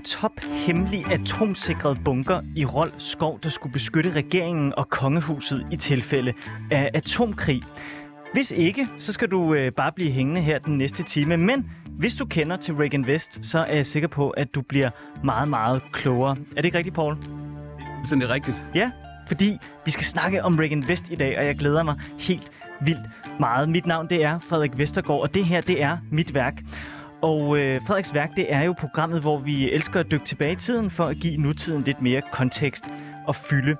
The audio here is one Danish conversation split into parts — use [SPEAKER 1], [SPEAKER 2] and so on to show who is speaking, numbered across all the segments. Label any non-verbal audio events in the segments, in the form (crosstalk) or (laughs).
[SPEAKER 1] En tophemmelig atomsikret bunker i Rold Skov, der skulle beskytte regeringen og kongehuset i tilfælde af atomkrig. Hvis ikke, så skal du øh, bare blive hængende her den næste time. Men hvis du kender til Reagan West, så er jeg sikker på, at du bliver meget, meget klogere. Er det ikke rigtigt, Paul?
[SPEAKER 2] Sådan det er rigtigt.
[SPEAKER 1] Ja, fordi vi skal snakke om Reagan West i dag, og jeg glæder mig helt vildt meget. Mit navn det er Frederik Vestergaard, og det her det er mit værk. Og øh, Frederiks værk, det er jo programmet, hvor vi elsker at dykke tilbage i tiden for at give nutiden lidt mere kontekst og fylde.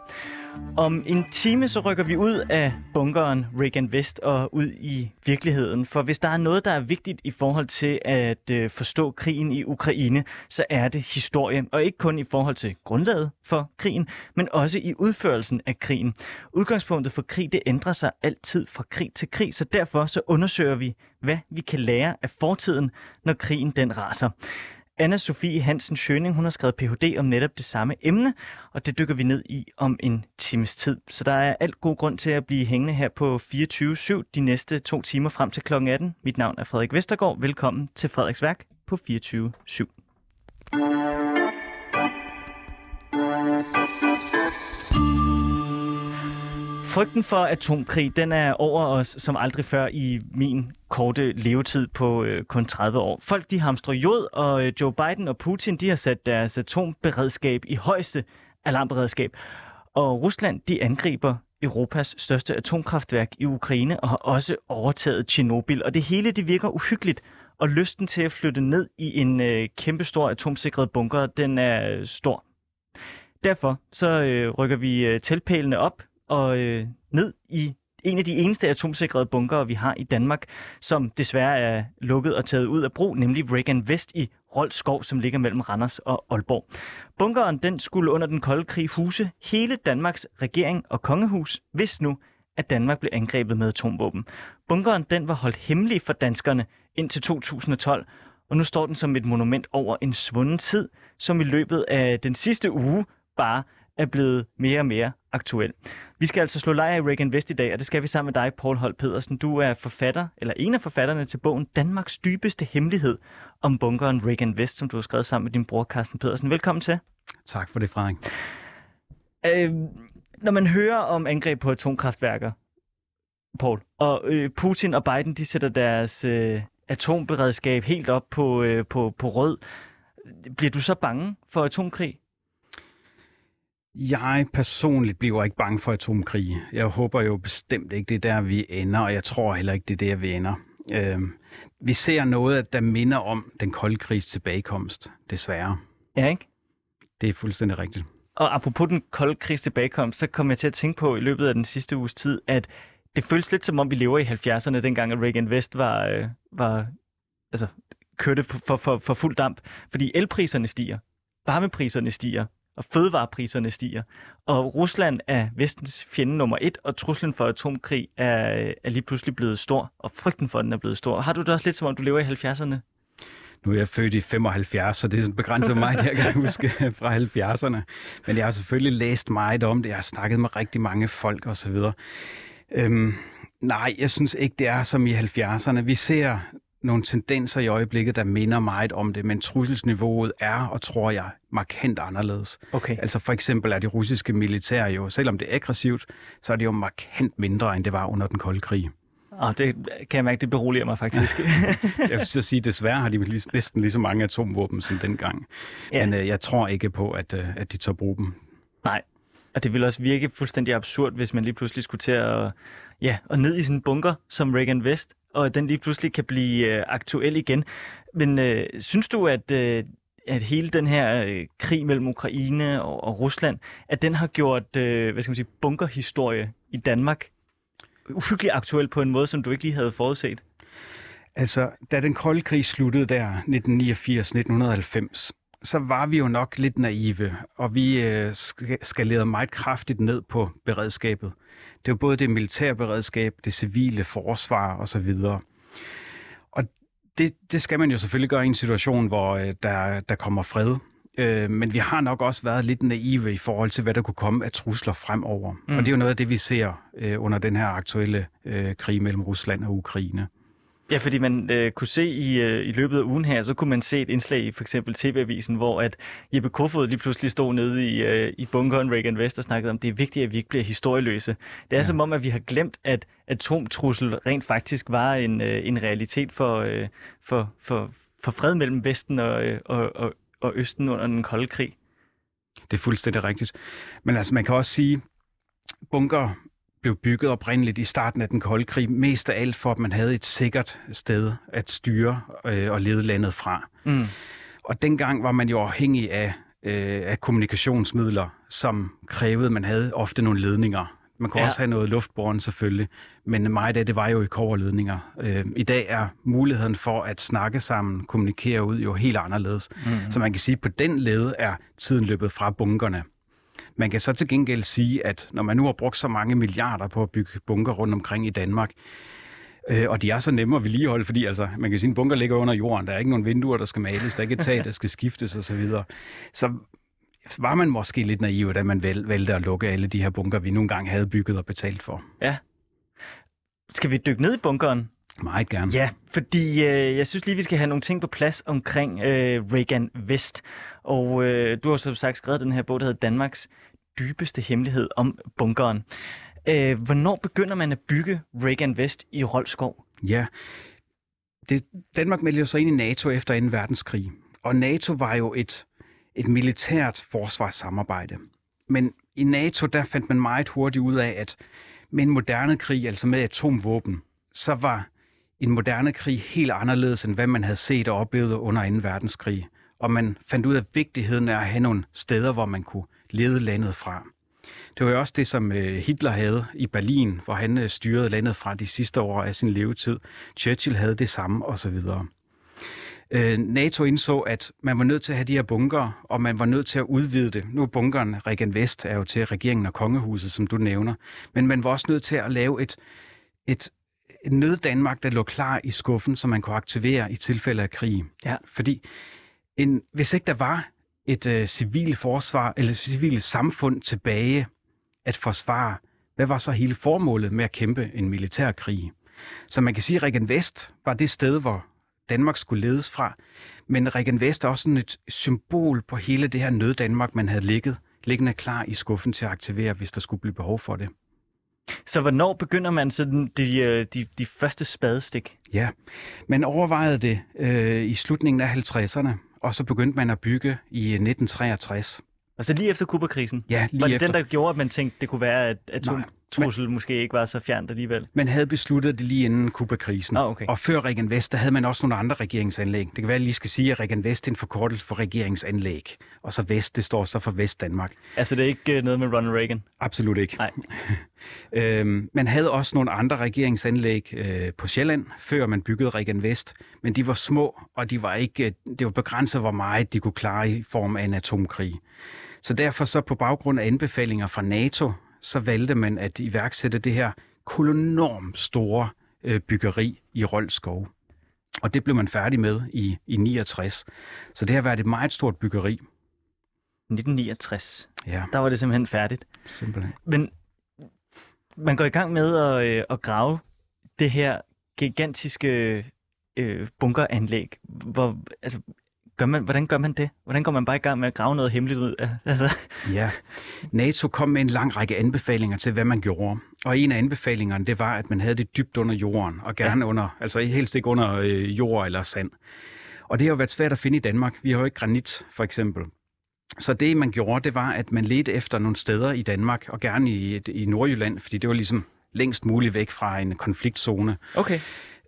[SPEAKER 1] Om en time så rykker vi ud af bunkeren Reagan West og ud i virkeligheden. For hvis der er noget, der er vigtigt i forhold til at øh, forstå krigen i Ukraine, så er det historie. Og ikke kun i forhold til grundlaget for krigen, men også i udførelsen af krigen. Udgangspunktet for krig, det ændrer sig altid fra krig til krig, så derfor så undersøger vi, hvad vi kan lære af fortiden, når krigen den raser. Anna Sofie Hansen Schøning, hun har skrevet Ph.D. om netop det samme emne, og det dykker vi ned i om en times tid. Så der er alt god grund til at blive hængende her på 24-7 de næste to timer frem til kl. 18. Mit navn er Frederik Vestergaard. Velkommen til Frederiks Værk på 24-7. Frygten for atomkrig, den er over os som aldrig før i min korte levetid på øh, kun 30 år. Folk de hamstrer jod, og øh, Joe Biden og Putin de har sat deres atomberedskab i højeste alarmberedskab. Og Rusland de angriber Europas største atomkraftværk i Ukraine og har også overtaget Tjernobyl. Og det hele det virker uhyggeligt, og lysten til at flytte ned i en øh, kæmpestor atomsikret bunker, den er øh, stor. Derfor så øh, rykker vi øh, teltpælene op og øh, ned i en af de eneste atomsikrede bunker, vi har i Danmark, som desværre er lukket og taget ud af brug, nemlig Reagan Vest i Roldskov, som ligger mellem Randers og Aalborg. Bunkeren den skulle under den kolde krig huse hele Danmarks regering og kongehus, hvis nu at Danmark blev angrebet med atomvåben. Bunkeren den var holdt hemmelig for danskerne indtil 2012, og nu står den som et monument over en svunden tid, som i løbet af den sidste uge bare er blevet mere og mere aktuel. Vi skal altså slå lejr i Reagan West i dag, og det skal vi sammen med dig, Paul Holt Pedersen. Du er forfatter, eller en af forfatterne til bogen Danmarks dybeste hemmelighed om bunkeren Reagan West, som du har skrevet sammen med din bror Carsten Pedersen. Velkommen til.
[SPEAKER 2] Tak for det, Frederik.
[SPEAKER 1] Øh, når man hører om angreb på atomkraftværker, Paul, og øh, Putin og Biden, de sætter deres øh, atomberedskab helt op på, øh, på, på rød. Bliver du så bange for atomkrig?
[SPEAKER 2] Jeg personligt bliver ikke bange for atomkrig. Jeg håber jo bestemt ikke, det er der, vi ender, og jeg tror heller ikke, det er der, vi ender. Øh, vi ser noget, der minder om den kolde krigs tilbagekomst, desværre.
[SPEAKER 1] Ja, ikke?
[SPEAKER 2] Det er fuldstændig rigtigt.
[SPEAKER 1] Og apropos den kolde krigs tilbagekomst, så kom jeg til at tænke på i løbet af den sidste uges tid, at det føles lidt som om, vi lever i 70'erne, dengang Reagan West var, øh, var altså, kørte for, for, for fuld damp. Fordi elpriserne stiger, varmepriserne stiger, og fødevarepriserne stiger. Og Rusland er vestens fjende nummer et, og truslen for atomkrig er, er lige pludselig blevet stor, og frygten for den er blevet stor. Har du det også lidt som om, du lever i 70'erne?
[SPEAKER 2] Nu er jeg født i 75, så det er sådan begrænset mig, det jeg kan huske fra 70'erne. Men jeg har selvfølgelig læst meget om det. Jeg har snakket med rigtig mange folk osv. Øhm, nej, jeg synes ikke, det er som i 70'erne. Vi ser nogle tendenser i øjeblikket, der minder meget om det, men trusselsniveauet er, og tror jeg, markant anderledes.
[SPEAKER 1] Okay.
[SPEAKER 2] Altså for eksempel er det russiske militær jo, selvom det er aggressivt, så er det jo markant mindre, end det var under den kolde krig.
[SPEAKER 1] Og det kan jeg mærke, det beroliger mig faktisk. (laughs)
[SPEAKER 2] jeg vil (laughs) så sige, desværre har de næsten lige så mange atomvåben som dengang. Ja. Men øh, jeg tror ikke på, at, øh, at de tør bruge dem.
[SPEAKER 1] Nej, og det ville også virke fuldstændig absurd, hvis man lige pludselig skulle til at, ja, og ned i sådan en bunker som Reagan West, og den lige pludselig kan blive øh, aktuel igen. Men øh, synes du, at, øh, at hele den her øh, krig mellem Ukraine og, og Rusland, at den har gjort, øh, hvad skal man sige, bunkerhistorie i Danmark uhyggeligt aktuel på en måde, som du ikke lige havde forudset?
[SPEAKER 2] Altså, da den kolde krig sluttede der 1989-1990, så var vi jo nok lidt naive, og vi øh, skalerede meget kraftigt ned på beredskabet. Det var både det militære beredskab, det civile forsvar osv. Og det, det skal man jo selvfølgelig gøre i en situation, hvor øh, der, der kommer fred. Øh, men vi har nok også været lidt naive i forhold til, hvad der kunne komme af trusler fremover. Mm. Og det er jo noget af det, vi ser øh, under den her aktuelle øh, krig mellem Rusland og Ukraine.
[SPEAKER 1] Ja, fordi man øh, kunne se i, øh, i løbet af ugen her, så kunne man se et indslag i for eksempel TV-avisen, hvor at Jeppe Kofod lige pludselig stod nede i, øh, i bunkeren Reagan West og snakkede om, det er vigtigt, at vi ikke bliver historieløse. Det er ja. som om, at vi har glemt, at atomtrussel rent faktisk var en, øh, en realitet for, øh, for, for, for fred mellem Vesten og, øh, og, og, og Østen under den kolde krig.
[SPEAKER 2] Det er fuldstændig rigtigt. Men altså, man kan også sige, bunker blev bygget oprindeligt i starten af den kolde krig, mest af alt for, at man havde et sikkert sted at styre øh, og lede landet fra. Mm. Og dengang var man jo afhængig af, øh, af kommunikationsmidler, som krævede, at man havde ofte nogle ledninger. Man kunne ja. også have noget luftborgen selvfølgelig, men meget af det var jo i koverledninger. Øh, I dag er muligheden for at snakke sammen, kommunikere ud jo helt anderledes. Mm. Så man kan sige, at på den led er tiden løbet fra bunkerne. Man kan så til gengæld sige, at når man nu har brugt så mange milliarder på at bygge bunker rundt omkring i Danmark, øh, og de er så nemme at vedligeholde, fordi altså, man kan sige, at en bunker ligger under jorden, der er ikke nogen vinduer, der skal males, der er ikke et tag, der skal skiftes osv. Så, videre. så var man måske lidt naiv, da man valgte at lukke alle de her bunker, vi nogle gange havde bygget og betalt for.
[SPEAKER 1] Ja. Skal vi dykke ned i bunkeren?
[SPEAKER 2] Meget gerne.
[SPEAKER 1] Ja, fordi øh, jeg synes lige, vi skal have nogle ting på plads omkring øh, Reagan Vest. Og øh, du har som sagt skrevet den her bog, der hedder Danmarks dybeste hemmelighed om bunkeren. Øh, hvornår begynder man at bygge Reagan Vest i Rolskov?
[SPEAKER 2] Ja, det, Danmark meldte sig ind i NATO efter 2. verdenskrig. Og NATO var jo et, et militært forsvarssamarbejde. Men i NATO, der fandt man meget hurtigt ud af, at med en moderne krig, altså med atomvåben, så var en moderne krig helt anderledes, end hvad man havde set og oplevet under 2. verdenskrig. Og man fandt ud af vigtigheden af at have nogle steder, hvor man kunne lede landet fra. Det var jo også det, som øh, Hitler havde i Berlin, hvor han øh, styrede landet fra de sidste år af sin levetid. Churchill havde det samme osv. Øh, NATO indså, at man var nødt til at have de her bunker, og man var nødt til at udvide det. Nu er bunkeren Regan Vest er jo til regeringen og kongehuset, som du nævner. Men man var også nødt til at lave et, et et nød Danmark, der lå klar i skuffen, som man kunne aktivere i tilfælde af krig. Ja. Fordi en, hvis ikke der var et øh, civil forsvar eller civil samfund tilbage at forsvare, hvad var så hele formålet med at kæmpe en militær krig? Så man kan sige, at Regen Vest var det sted, hvor Danmark skulle ledes fra. Men Regen Vest er også sådan et symbol på hele det her nød Danmark, man havde ligget, liggende klar i skuffen til at aktivere, hvis der skulle blive behov for det.
[SPEAKER 1] Så hvornår begynder man sådan de, øh, de, de første spadestik?
[SPEAKER 2] Ja, man overvejede det øh, i slutningen af 50'erne, og så begyndte man at bygge i 1963.
[SPEAKER 1] Altså lige efter Kuba-krisen?
[SPEAKER 2] Ja, lige
[SPEAKER 1] Var det
[SPEAKER 2] efter.
[SPEAKER 1] den, der gjorde, at man tænkte, det kunne være, at atomtrussel men, måske ikke var så fjernt alligevel?
[SPEAKER 2] Man havde besluttet det lige inden Kuba-krisen.
[SPEAKER 1] Ah, okay.
[SPEAKER 2] Og før Regan Vest, der havde man også nogle andre regeringsanlæg. Det kan være, at jeg lige skal sige, at Regan Vest er en forkortelse for regeringsanlæg. Og så Vest, det står så for Vest Danmark.
[SPEAKER 1] Altså det er ikke uh, noget med Ronald Reagan?
[SPEAKER 2] Absolut ikke.
[SPEAKER 1] Nej. (laughs)
[SPEAKER 2] øhm, man havde også nogle andre regeringsanlæg øh, på Sjælland, før man byggede Regan Vest. Men de var små, og de var ikke, øh, det var begrænset, hvor meget de kunne klare i form af en atomkrig. Så derfor så på baggrund af anbefalinger fra NATO, så valgte man at iværksætte det her kolonormt store øh, byggeri i Rolskov. Og det blev man færdig med i, i 69. Så det har været et meget stort byggeri.
[SPEAKER 1] 1969.
[SPEAKER 2] Ja.
[SPEAKER 1] Der var det simpelthen færdigt.
[SPEAKER 2] Simpelthen.
[SPEAKER 1] Men man går i gang med at, øh, at grave det her gigantiske øh, bunkeranlæg. Hvor, altså, Gør man, hvordan gør man det? Hvordan går man bare i gang med at grave noget hemmeligt ud? (laughs) Altså.
[SPEAKER 2] Ja, NATO kom med en lang række anbefalinger til, hvad man gjorde. Og en af anbefalingerne, det var, at man havde det dybt under jorden, og gerne ja. under, altså helst ikke under øh, jord eller sand. Og det har jo været svært at finde i Danmark. Vi har jo ikke granit, for eksempel. Så det, man gjorde, det var, at man ledte efter nogle steder i Danmark, og gerne i, i Nordjylland, fordi det var ligesom længst muligt væk fra en konfliktzone.
[SPEAKER 1] Okay.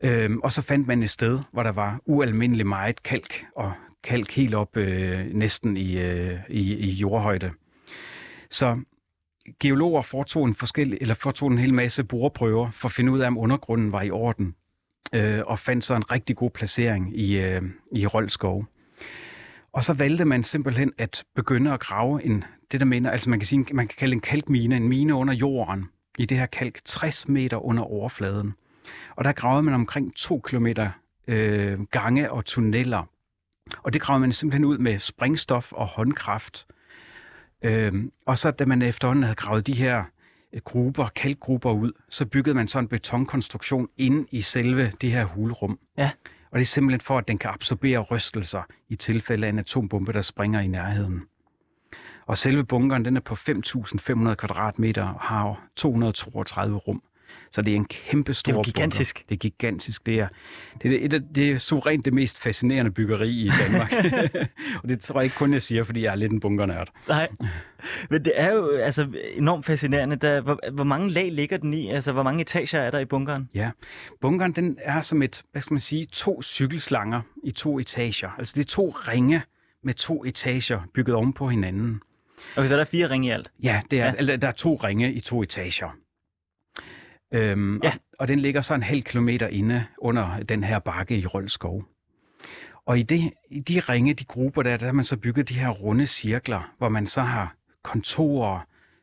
[SPEAKER 2] Øhm, og så fandt man et sted, hvor der var ualmindelig meget kalk, og kalk helt op øh, næsten i, øh, i, i jordhøjde. Så geologer foretog en, forskel, eller foretog en hel masse boreprøver for at finde ud af, om undergrunden var i orden, øh, og fandt så en rigtig god placering i, øh, i Roldskov. Og så valgte man simpelthen at begynde at grave en, det der mener, altså man kan, sige, man kan kalde en kalkmine, en mine under jorden, i det her kalk 60 meter under overfladen. Og der gravede man omkring 2 km øh, gange og tunneller og det gravede man simpelthen ud med springstof og håndkraft. Øhm, og så da man efterhånden havde gravet de her øh, gruber, kalkgrupper ud, så byggede man så en betonkonstruktion inde i selve det her hulrum.
[SPEAKER 1] Ja.
[SPEAKER 2] Og det er simpelthen for, at den kan absorbere rystelser i tilfælde af en atombombe, der springer i nærheden. Og selve bunkeren, den er på 5.500 kvadratmeter og har 232 rum. Så det er en kæmpe stor
[SPEAKER 1] Det er gigantisk.
[SPEAKER 2] Bunker. Det er gigantisk. Det er, det er, et af, det er suverænt det mest fascinerende byggeri i Danmark. (laughs) og det tror jeg ikke kun, jeg siger, fordi jeg er lidt en bunkernørd.
[SPEAKER 1] Nej, men det er jo altså enormt fascinerende. Der, hvor, hvor mange lag ligger den i? Altså, hvor mange etager er der i bunkeren?
[SPEAKER 2] Ja, bunkeren den er som et, hvad skal man sige, to cykelslanger i to etager. Altså det er to ringe med to etager bygget oven på hinanden.
[SPEAKER 1] Okay, så der er fire ringe i alt.
[SPEAKER 2] Ja, det er,
[SPEAKER 1] ja.
[SPEAKER 2] Eller, der er to ringe i to etager. Øhm,
[SPEAKER 1] Ja.
[SPEAKER 2] og, og den ligger så en halv kilometer inde under den her bakke i Rølskov. Og i, det, i de ringe, de grupper der, der har man så bygget de her runde cirkler, hvor man så har kontorer,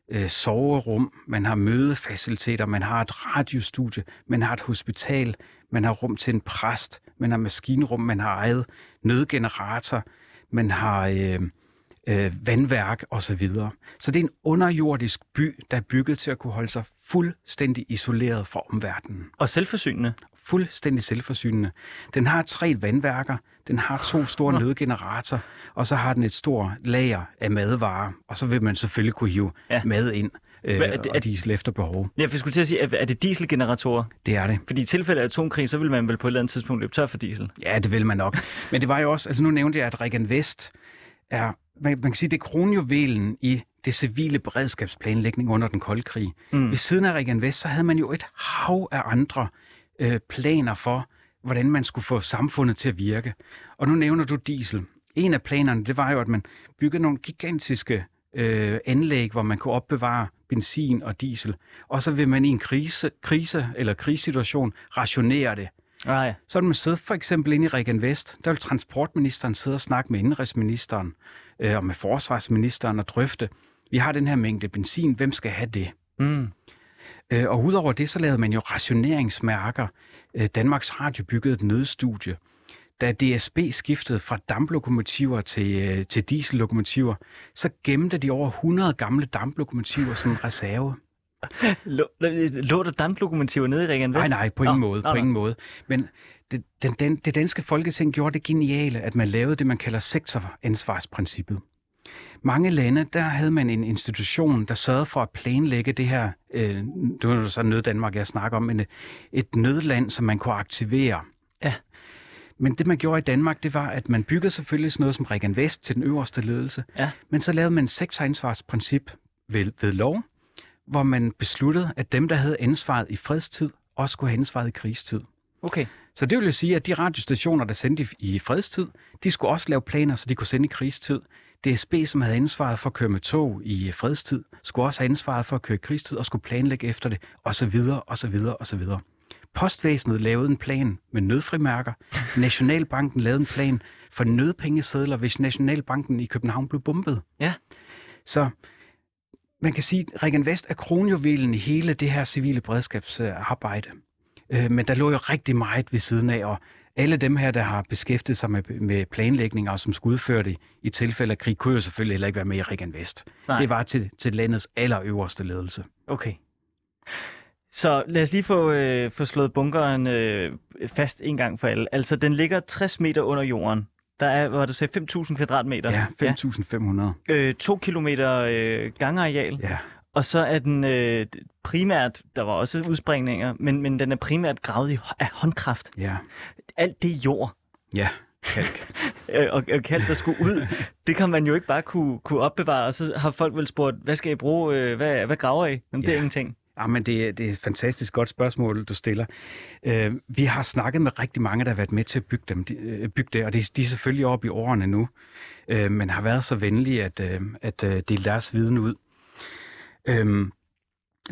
[SPEAKER 2] øh, soverum, man har mødefaciliteter, man har et radiostudie, man har et hospital, man har rum til en præst, man har maskinrum, man har eget nødgenerator, man har øh, øh, vandværk osv. Så det er en underjordisk by, der er bygget til at kunne holde sig fuldstændig isoleret fra omverdenen.
[SPEAKER 1] Og selvforsynende.
[SPEAKER 2] Fuldstændig selvforsynende. Den har tre vandværker, den har to store nødgeneratorer, og så har den et stort lager af madvarer, og så vil man selvfølgelig kunne hive
[SPEAKER 1] Ja.
[SPEAKER 2] mad ind øh,
[SPEAKER 1] Hvad er det-
[SPEAKER 2] og diesel efter behov.
[SPEAKER 1] Ja, for jeg skulle til at sige, er, er det dieselgeneratorer?
[SPEAKER 2] Det er det.
[SPEAKER 1] Fordi i tilfælde af atomkrig, så vil man vel på et eller andet tidspunkt løbe tør for diesel.
[SPEAKER 2] Ja, det vil man nok. Men det var jo også, altså nu nævnte jeg, at Regan Vest er, man, man kan sige, det er kronjuvelen i det civile beredskabsplanlægning under den kolde krig.
[SPEAKER 1] Mm.
[SPEAKER 2] Ved siden af Regan Vest, så havde man jo et hav af andre øh, planer for, hvordan man skulle få samfundet til at virke. Og nu nævner du diesel. En af planerne, det var jo, at man byggede nogle gigantiske øh, anlæg, hvor man kunne opbevare benzin og diesel. Og så vil man i en krise, krise eller krigssituation rationere det.
[SPEAKER 1] Ah, ja.
[SPEAKER 2] Så vil man sidde for eksempel inde i Regan Vest, der vil transportministeren sidde og snakke med indrigsministeren øh, og med forsvarsministeren og drøfte, vi har den her mængde benzin, hvem skal have det?
[SPEAKER 1] Mm.
[SPEAKER 2] Øh, og udover det, så lavede man jo rationeringsmærker. Øh, Danmarks Radio byggede et nødstudie. Da DSB skiftede fra damplokomotiver til, øh, til diesellokomotiver, så gemte de over 100 gamle damplokomotiver som reserve.
[SPEAKER 1] Lå, lå der damplokomotiver nede i Regan
[SPEAKER 2] Nej,
[SPEAKER 1] Vest?
[SPEAKER 2] nej, på ingen
[SPEAKER 1] Nå,
[SPEAKER 2] måde.
[SPEAKER 1] nå,
[SPEAKER 2] På ingen måde. Men det, den, den, det danske folketing gjorde det geniale, at man lavede det, man kalder sektoransvarsprincippet. Mange lande, der havde man en institution, der sørgede for at planlægge det her, øh, det var så nød Danmark, jeg snakker om, men øh, et nødland, som man kunne aktivere.
[SPEAKER 1] Ja.
[SPEAKER 2] Men det, man gjorde i Danmark, det var, at man byggede selvfølgelig sådan noget som Regan Vest til den øverste ledelse,
[SPEAKER 1] Ja.
[SPEAKER 2] men så lavede man et sektoransvarsprincip ved, ved lov, hvor man besluttede, at dem, der havde ansvaret i fredstid, også skulle have ansvaret i krigstid.
[SPEAKER 1] Okay.
[SPEAKER 2] Så det vil jo sige, at de radiostationer, der sendte i, fredstid, de skulle også lave planer, så de kunne sende i krigstid. DSB, som havde ansvaret for at køre med tog i fredstid, skulle også have ansvaret for at køre i krigstid og skulle planlægge efter det, og så videre, og så videre, og så videre. Postvæsenet lavede en plan med nødfrimærker. Nationalbanken lavede en plan for nødpengesedler, hvis Nationalbanken i København blev bombet.
[SPEAKER 1] Ja.
[SPEAKER 2] Så man kan sige, at Regan Vest er kronjuvelen i hele det her civile beredskabsarbejde. Øh, men der lå jo rigtig meget ved siden af, og alle dem her, der har beskæftiget sig med, med planlægninger, og som skulle udføre det i tilfælde af krig, kunne jo selvfølgelig heller ikke være med i Regan Vest.
[SPEAKER 1] Nej.
[SPEAKER 2] Det var til, til landets allerøverste ledelse.
[SPEAKER 1] Okay. Så lad os lige få, øh, få slået bunkeren øh, fast en gang for alle. Altså, den ligger 60 meter under jorden. Der er, hvad du sagde, 5.000 kvadratmeter.
[SPEAKER 2] Ja, 5.500.
[SPEAKER 1] Øh, to kilometer øh, gangareal.
[SPEAKER 2] Ja.
[SPEAKER 1] Og så er den øh, primært, der var også udspringninger, men, men den er primært gravet i, af håndkraft.
[SPEAKER 2] Ja.
[SPEAKER 1] Alt det jord.
[SPEAKER 2] Ja. Kalk. (laughs)
[SPEAKER 1] øh, og, og kalk, der skulle ud, det kan man jo ikke bare kunne, kunne opbevare. Og så har folk vel spurgt, hvad skal I bruge? Øh, hvad, hvad graver I? Jamen, det er
[SPEAKER 2] Ja.
[SPEAKER 1] ingenting.
[SPEAKER 2] Ja, men det, det er et fantastisk godt spørgsmål, du stiller. Øh, vi har snakket med rigtig mange, der har været med til at bygge, dem, de, øh, bygge det, og de, de er selvfølgelig oppe i årene nu, øh, men har været så venlige at, øh, at øh, dele deres viden ud. Øhm,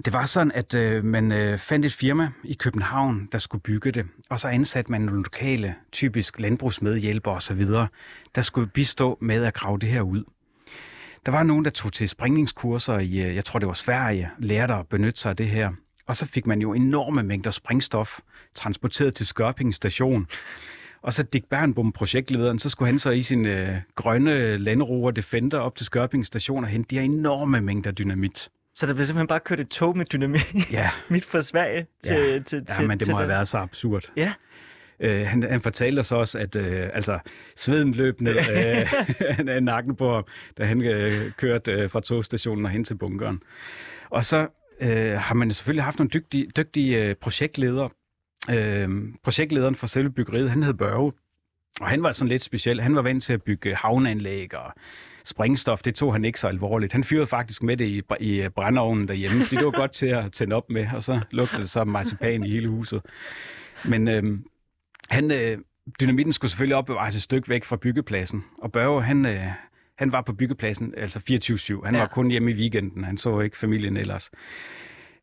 [SPEAKER 2] det var sådan, at øh, man øh, fandt et firma i København, der skulle bygge det, og så ansatte man nogle lokale, typisk landbrugsmedhjælper osv., der skulle bistå med at grave det her ud. Der var nogen, der tog til springningskurser i, øh, jeg tror det var Sverige, lærte at benytte sig af det her. Og så fik man jo enorme mængder sprængstof transporteret til Skørping station. Og så Dick Bernbom, projektlederen, så skulle han så i sin øh, grønne landrover Defender op til Skørping station og hente de her enorme mængder dynamit.
[SPEAKER 1] Så der blev simpelthen bare kørt et tog med dynamit (laughs)
[SPEAKER 2] Ja,
[SPEAKER 1] midt fra Sverige til,
[SPEAKER 2] Ja.
[SPEAKER 1] til,
[SPEAKER 2] ja
[SPEAKER 1] til
[SPEAKER 2] men det
[SPEAKER 1] til
[SPEAKER 2] må have været så absurd.
[SPEAKER 1] Ja.
[SPEAKER 2] Øh, han, han fortalte os også, at øh, altså, sveden løb ned (laughs) øh, af (laughs) nakken på ham, da han øh, kørte øh, fra togstationen og hen til bunkeren. Og så øh, har man selvfølgelig haft nogle dygtige, dygtige øh, projektledere. Øh, projektlederen for selve byggeriet, han hed Børge, og han var sådan lidt speciel. Han var vant til at bygge havneanlæg og sprængstof. Det tog han ikke så alvorligt. Han fyrede faktisk med det i, i brændeovnen derhjemme, fordi det var godt til at tænde op med, og så lugtede det så marcipan i hele huset. Men øh, han, øh, dynamitten skulle selvfølgelig opbevares et stykke væk fra byggepladsen, og Børge, han, øh, han var på byggepladsen, altså 24-7. Han
[SPEAKER 1] Ja.
[SPEAKER 2] var kun hjemme i weekenden, han så ikke familien ellers.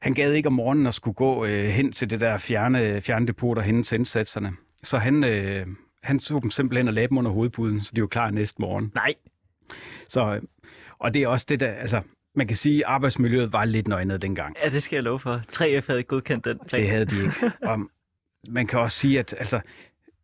[SPEAKER 2] Han gad ikke om morgenen at skulle gå øh, hen til det der fjerne, fjerne depot og hente indsatserne. Så han, øh, han tog dem simpelthen og lagde dem under hovedpuden, så de var klar næste morgen.
[SPEAKER 1] Nej,
[SPEAKER 2] Så, øh, og det er også det der, altså, man kan sige, at arbejdsmiljøet var lidt nøgnet dengang.
[SPEAKER 1] ja, det skal jeg love for. 3F havde ikke godkendt den plan.
[SPEAKER 2] Det havde de ikke. (laughs) Og man kan også sige, at altså,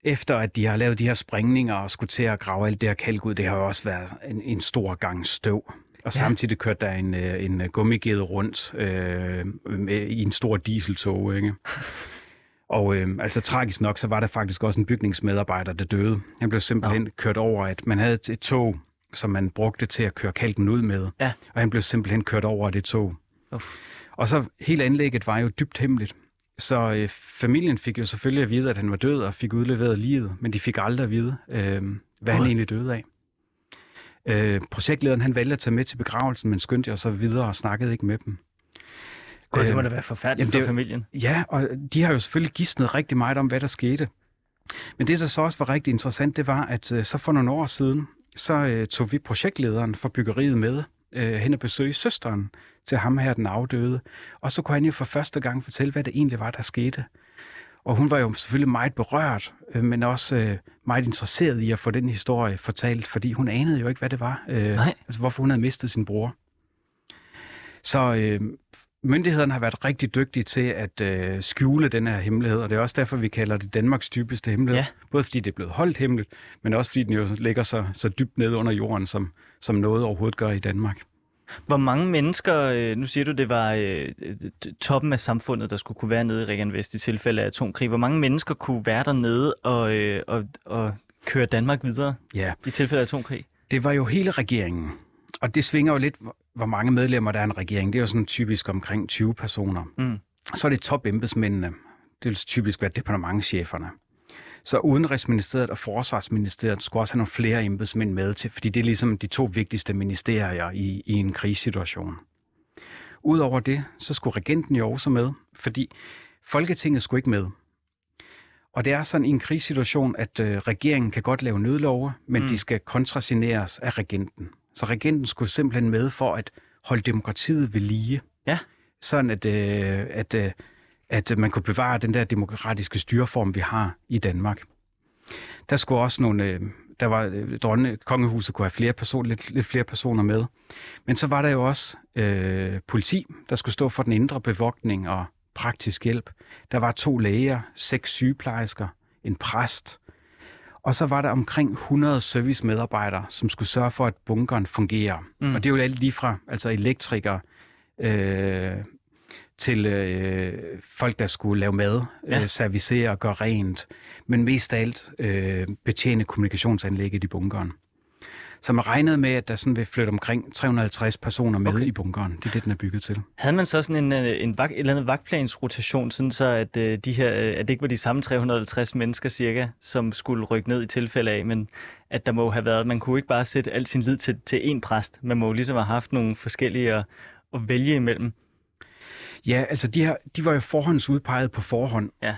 [SPEAKER 2] efter at de har lavet de her sprængninger og skulle til at grave alt det her kalk ud, det har jo også været en, en stor gang støv. Og
[SPEAKER 1] Ja.
[SPEAKER 2] samtidig kørte der en, øh, en gummigede rundt øh, med, i en stor dieseltog, ikke? (laughs) Og øh, altså tragisk nok, så var der faktisk også en bygningsmedarbejder, der døde. Han blev simpelthen Nå. kørt over, at man havde et, et tog, som man brugte til at køre kalken ud med.
[SPEAKER 1] Ja.
[SPEAKER 2] Og han blev simpelthen kørt over af det tog.
[SPEAKER 1] Uff.
[SPEAKER 2] Og så hele anlægget var jo dybt hemmeligt. Så øh, familien fik jo selvfølgelig at vide, at han var død og fik udleveret livet, men de fik aldrig at vide, øh, hvad han egentlig døde af. Øh, projektlederen han valgte at tage med til begravelsen, men skyndte jo så videre og snakkede ikke med dem.
[SPEAKER 1] Gud, det må
[SPEAKER 2] Øh,
[SPEAKER 1] da være forfærdeligt
[SPEAKER 2] jamen,
[SPEAKER 1] for
[SPEAKER 2] det-
[SPEAKER 1] familien.
[SPEAKER 2] Ja, og de har jo selvfølgelig gidsnet rigtig meget om, hvad der skete. Men det, der så også var rigtig interessant, det var, at øh, så for nogle år siden, så øh, tog vi projektlederen for byggeriet med øh, hen og besøge søsteren til ham her, den afdøde. Og så kunne han jo for første gang fortælle, hvad det egentlig var, der skete. Og hun var jo selvfølgelig meget berørt, øh, men også øh, meget interesseret i at få den historie fortalt, fordi hun anede jo ikke, hvad det var. Øh,
[SPEAKER 1] Nej.
[SPEAKER 2] Altså, hvorfor hun havde mistet sin bror. Så øh, myndighederne har været rigtig dygtige til at øh, skjule den her hemmelighed, og det er også derfor, vi kalder det Danmarks dybeste hemmelighed.
[SPEAKER 1] Ja.
[SPEAKER 2] Både fordi det er blevet holdt hemmeligt, men også fordi den jo ligger så, så dybt nede under jorden, som, som noget overhovedet gør i Danmark.
[SPEAKER 1] Hvor mange mennesker, øh, nu siger du, det var øh, toppen af samfundet, der skulle kunne være nede i Regan Vest i tilfælde af atomkrig. Hvor mange mennesker kunne være dernede og, øh, og, og køre Danmark videre
[SPEAKER 2] Ja,
[SPEAKER 1] i tilfælde af atomkrig?
[SPEAKER 2] det var jo hele regeringen, og det svinger jo lidt, hvor- mange medlemmer der er en regering. Det er jo sådan typisk omkring 20 personer.
[SPEAKER 1] Mm.
[SPEAKER 2] Så er det topembedsmændene. Det vil typisk være departementcheferne. Så Udenrigsministeriet og Forsvarsministeriet skulle også have nogle flere embedsmænd med til, fordi det er ligesom de to vigtigste ministerier i, i en krigssituation. Udover det, så skulle regenten jo også med, fordi Folketinget skulle ikke med. Og det er sådan i en krigssituation, at øh, regeringen kan godt lave nødlove, men
[SPEAKER 1] mm.
[SPEAKER 2] de skal kontrasigneres af regenten. Så regenten skulle simpelthen med for at holde demokratiet ved lige.
[SPEAKER 1] Ja.
[SPEAKER 2] Sådan at, øh, at, øh, at man kunne bevare den der demokratiske styreform, vi har i Danmark. Der skulle også nogle, øh, der var øh, dronne, kongehuset kunne have flere personer, lidt, lidt flere personer med. Men så var der jo også øh, politi, der skulle stå for den indre bevogtning og praktisk hjælp. Der var to læger, seks sygeplejersker, en præst, og så var der omkring 100 servicemedarbejdere, som skulle sørge for, at bunkeren fungerer.
[SPEAKER 1] Mm.
[SPEAKER 2] Og det er jo alt lige fra altså elektrikere øh, til øh, folk, der skulle lave mad,
[SPEAKER 1] Ja.
[SPEAKER 2] ja. øh, servicere og gøre rent, men mest af alt øh, betjene kommunikationsanlægget i bunkeren. Så man regnede med, at der sådan vil flytte omkring 350 personer med
[SPEAKER 1] Okay.
[SPEAKER 2] i bunkeren. Det er det, den er bygget til.
[SPEAKER 1] Havde man så sådan en, øh, en vagt, et eller andet vagtplansrotation, sådan så at, øh, de her, øh, at det ikke var de samme 350 mennesker cirka, som skulle rykke ned i tilfælde af, men at der må have været, man kunne ikke bare sætte al sin lid til, til én præst. Man må jo ligesom have haft nogle forskellige at, at vælge imellem.
[SPEAKER 2] Ja, altså de, her, de var jo forhåndsudpeget på forhånd.
[SPEAKER 1] Ja.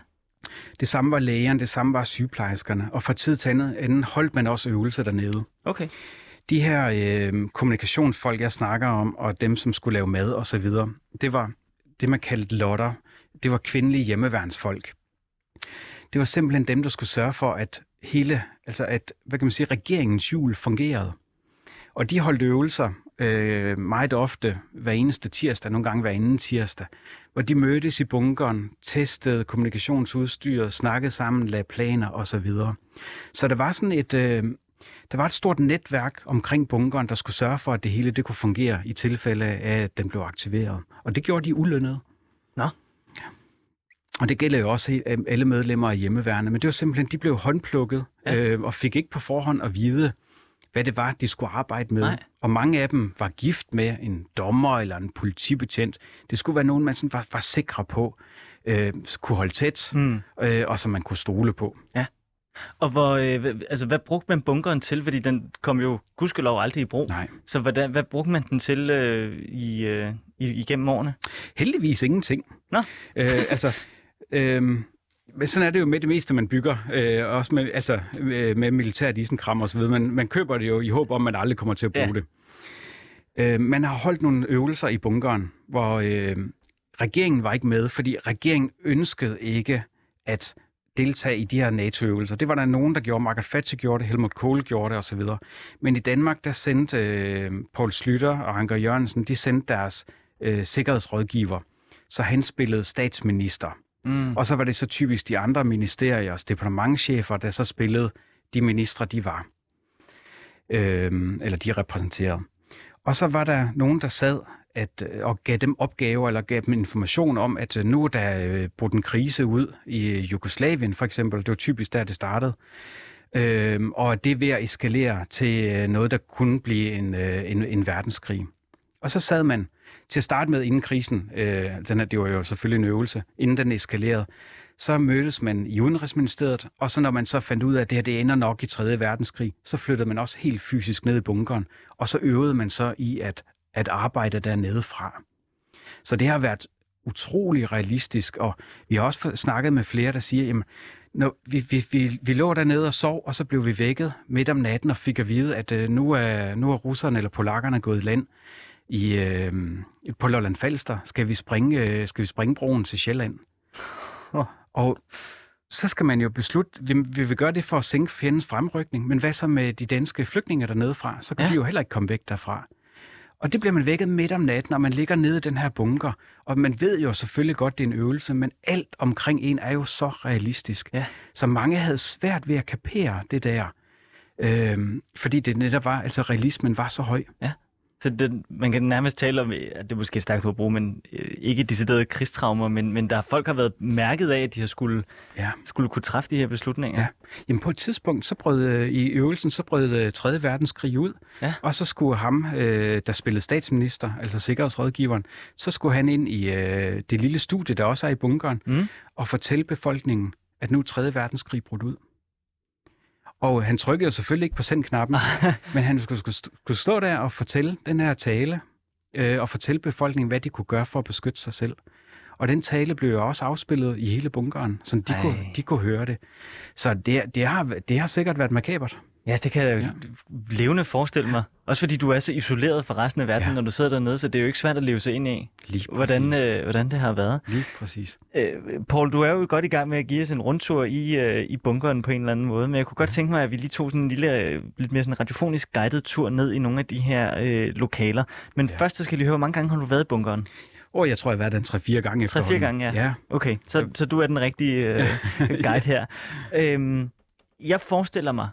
[SPEAKER 2] Det samme var lægerne, det samme var sygeplejerskerne, og fra tid til andet, anden holdt man også øvelser dernede.
[SPEAKER 1] Okay.
[SPEAKER 2] De her øh, kommunikationsfolk, jeg snakker om, og dem, som skulle lave mad og så videre, det var det, man kaldte lotter. Det var kvindelige hjemmeværnsfolk. Det var simpelthen dem, der skulle sørge for, at hele, altså at, hvad kan man sige, regeringens hjul fungerede. Og de holdt øvelser øh, meget ofte hver eneste tirsdag, nogle gange hver anden tirsdag, hvor de mødtes i bunkeren, testede kommunikationsudstyr, snakkede sammen, lagde planer osv. Så der var sådan et, øh, Der var et stort netværk omkring bunkeren, der skulle sørge for, at det hele det kunne fungere i tilfælde af, at den blev aktiveret. Og det gjorde de ulønnet.
[SPEAKER 1] Nå.
[SPEAKER 2] Ja. Og det gælder jo også alle medlemmer af hjemmeværende, men det var simpelthen, de blev håndplukket
[SPEAKER 1] ja.
[SPEAKER 2] øh, og fik ikke på forhånd at vide, hvad det var, de skulle arbejde med.
[SPEAKER 1] Nej.
[SPEAKER 2] Og mange af dem var gift med en dommer eller en politibetjent. Det skulle være nogen, man sådan var, var sikre på, øh, kunne holde tæt,
[SPEAKER 1] Mm.
[SPEAKER 2] øh, og som man kunne stole på.
[SPEAKER 1] Og hvor, øh, altså, hvad brugte man bunkeren til? Fordi den kom jo gudskelov aldrig i brug.
[SPEAKER 2] Nej.
[SPEAKER 1] Så hvordan, hvad brugte man den til øh, i, øh, i, igennem årene?
[SPEAKER 2] Heldigvis ingenting.
[SPEAKER 1] Nå.
[SPEAKER 2] Øh, altså, øh, men sådan er det jo med det meste, man bygger. Øh, også med, altså, øh, med militært isenkram og så videre. Man, man køber det jo i håb om, at man aldrig kommer til at bruge
[SPEAKER 1] Ja.
[SPEAKER 2] det. Øh, man har holdt nogle øvelser i bunkeren, hvor øh, regeringen var ikke med, fordi regeringen ønskede ikke at deltage i de her NATO-øvelser. Det var der nogen, der gjorde. Margaret Thatcher gjorde det, Helmut Kohl gjorde det osv. Men i Danmark, der sendte øh, Paul Slytter og Anker Jørgensen, de sendte deres øh, sikkerhedsrådgiver. Så han spillede statsminister.
[SPEAKER 1] Mm.
[SPEAKER 2] Og så var det så typisk de andre ministeriers departementchefer, der så spillede de ministre, de var. Øhm, eller de repræsenterede. Og så var der nogen, der sad at, øh, og gav dem opgaver, eller gav dem information om, at øh, nu er der øh, brudt en krise ud i øh, Jugoslavien for eksempel. Det var typisk der, det startede. Øhm, og det er ved at eskalere til noget, der kunne blive en, øh, en, en verdenskrig. Og så sad man til at starte med, inden krisen, øh, den her, det var jo selvfølgelig en øvelse, inden den eskalerede, så mødtes man i Udenrigsministeriet, og så når man så fandt ud af, at det her det ender nok i 3. verdenskrig, så flyttede man også helt fysisk ned i bunkeren, og så øvede man så i at, at arbejde dernede fra. Så det har været utrolig realistisk, og vi har også snakket med flere, der siger, jamen, når vi, vi, vi, vi lå dernede og sov, og så blev vi vækket midt om natten og fik at vide, at øh, nu, er, nu er russerne eller polakkerne gået i land i, øh, på Lolland Falster. Skal vi, springe, øh, skal vi springe broen til Sjælland? (laughs) Og så skal man jo beslutte, vi, vi vil gøre det for at sænke fjendens fremrykning, men hvad så med de danske flygtninge dernede fra? Så kan
[SPEAKER 1] Ja.
[SPEAKER 2] ja. de jo heller ikke komme væk derfra. Og det bliver man vækket midt om natten, og man ligger nede i den her bunker. Og man ved jo selvfølgelig godt, det er en øvelse, men alt omkring en er jo så realistisk.
[SPEAKER 1] Ja.
[SPEAKER 2] Så mange havde svært ved at kapere det der. Øhm, fordi det netop var, altså realismen var så høj.
[SPEAKER 1] Så det, man kan nærmest tale om, at det er måske stærkt at bruge, men øh, ikke deciderede krigstraumer, men, men der folk har været mærket af, at de har skulle,
[SPEAKER 2] Ja.
[SPEAKER 1] skulle kunne træffe de her beslutninger.
[SPEAKER 2] Ja. Jamen på et tidspunkt, så brød øh, i øvelsen, så brød øh, 3. verdenskrig ud,
[SPEAKER 1] Ja.
[SPEAKER 2] og så skulle ham, øh, der spillede statsminister, altså sikkerhedsrådgiveren, så skulle han ind i øh, det lille studie, der også er i bunkeren,
[SPEAKER 1] Mm.
[SPEAKER 2] og fortælle befolkningen, at nu er 3. verdenskrig brudt ud. Og han trykkede jo selvfølgelig ikke på sendknappen, (laughs) men han skulle, skulle, skulle stå der og fortælle den her tale, øh, og fortælle befolkningen, hvad de kunne gøre for at beskytte sig selv. Og den tale blev jo også afspillet i hele bunkeren, så de,
[SPEAKER 1] Ej.
[SPEAKER 2] kunne, de kunne høre det. Så det, det, har, det har sikkert været makabert.
[SPEAKER 1] Ja, det kan jeg
[SPEAKER 2] Ja.
[SPEAKER 1] levende forestille mig. Også fordi du er så isoleret fra resten af verden, ja. Når du sidder dernede, så det er jo ikke svært at leve sig ind i,
[SPEAKER 2] Lige
[SPEAKER 1] hvordan, øh, hvordan det har været.
[SPEAKER 2] Lige præcis.
[SPEAKER 1] Øh, Paul, du er jo godt i gang med at give os en rundtur i, øh, i bunkeren på en eller anden måde, men jeg kunne godt tænke mig, at vi lige tog sådan en lille, øh, lidt mere sådan radiofonisk guided tur ned i nogle af de her øh, lokaler. Men ja. Først så skal jeg lige høre, hvor mange gange har du været i bunkeren?
[SPEAKER 2] Åh, jeg tror, jeg har været den 3-4 gange efterhånden.
[SPEAKER 1] gange, ja.
[SPEAKER 2] Ja,
[SPEAKER 1] Okay, så, så du er den rigtige øh, (laughs) guide her. Øhm, jeg forestiller mig,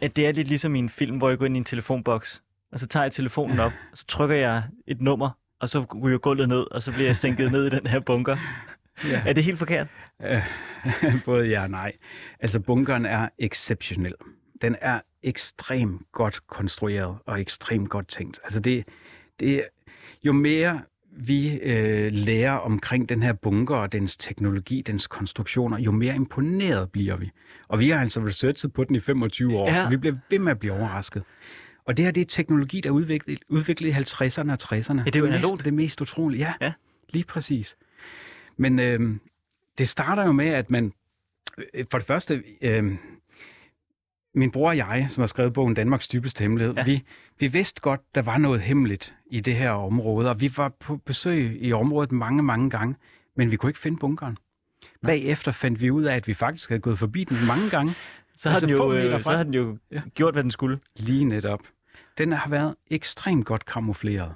[SPEAKER 1] at det er lidt ligesom i en film, hvor jeg går ind i en telefonboks, og så tager jeg telefonen op, og så trykker jeg et nummer, og så ryger gulvet ned, og så bliver jeg sænket ned i den her bunker.
[SPEAKER 2] ja.
[SPEAKER 1] Er det helt forkert?
[SPEAKER 2] Øh, (laughs) Både ja og nej. Altså, bunkeren er exceptionel. Den er ekstremt godt konstrueret og ekstremt godt tænkt. Altså, det, det jo mere vi øh, lærer omkring den her bunker og dens teknologi, dens konstruktioner, jo mere imponeret bliver vi. Og vi har altså researchet på den i 25 år,
[SPEAKER 1] Ja.
[SPEAKER 2] og vi bliver ved med at blive overrasket. Og det her, det er teknologi, der er udviklet, udviklet i 50'erne og 60'erne.
[SPEAKER 1] Ja, det er jo analogt.
[SPEAKER 2] det mest utrolige. Ja,
[SPEAKER 1] Ja.
[SPEAKER 2] lige præcis. Men øh, det starter jo med, at man øh, for det første, øh, min bror og jeg, som har skrevet bogen Danmarks dybeste hemmelighed,
[SPEAKER 1] ja.
[SPEAKER 2] vi, vi vidste godt, der var noget hemmeligt i det her område, og vi var på besøg i området mange, mange gange, men vi kunne ikke finde bunkeren. Bagefter fandt vi ud af, at vi faktisk havde gået forbi den mange gange.
[SPEAKER 1] Så har,
[SPEAKER 2] Altså,
[SPEAKER 1] den, jo, øh, så har den jo gjort, hvad den skulle.
[SPEAKER 2] Lige netop. Den har været ekstremt godt kamufleret.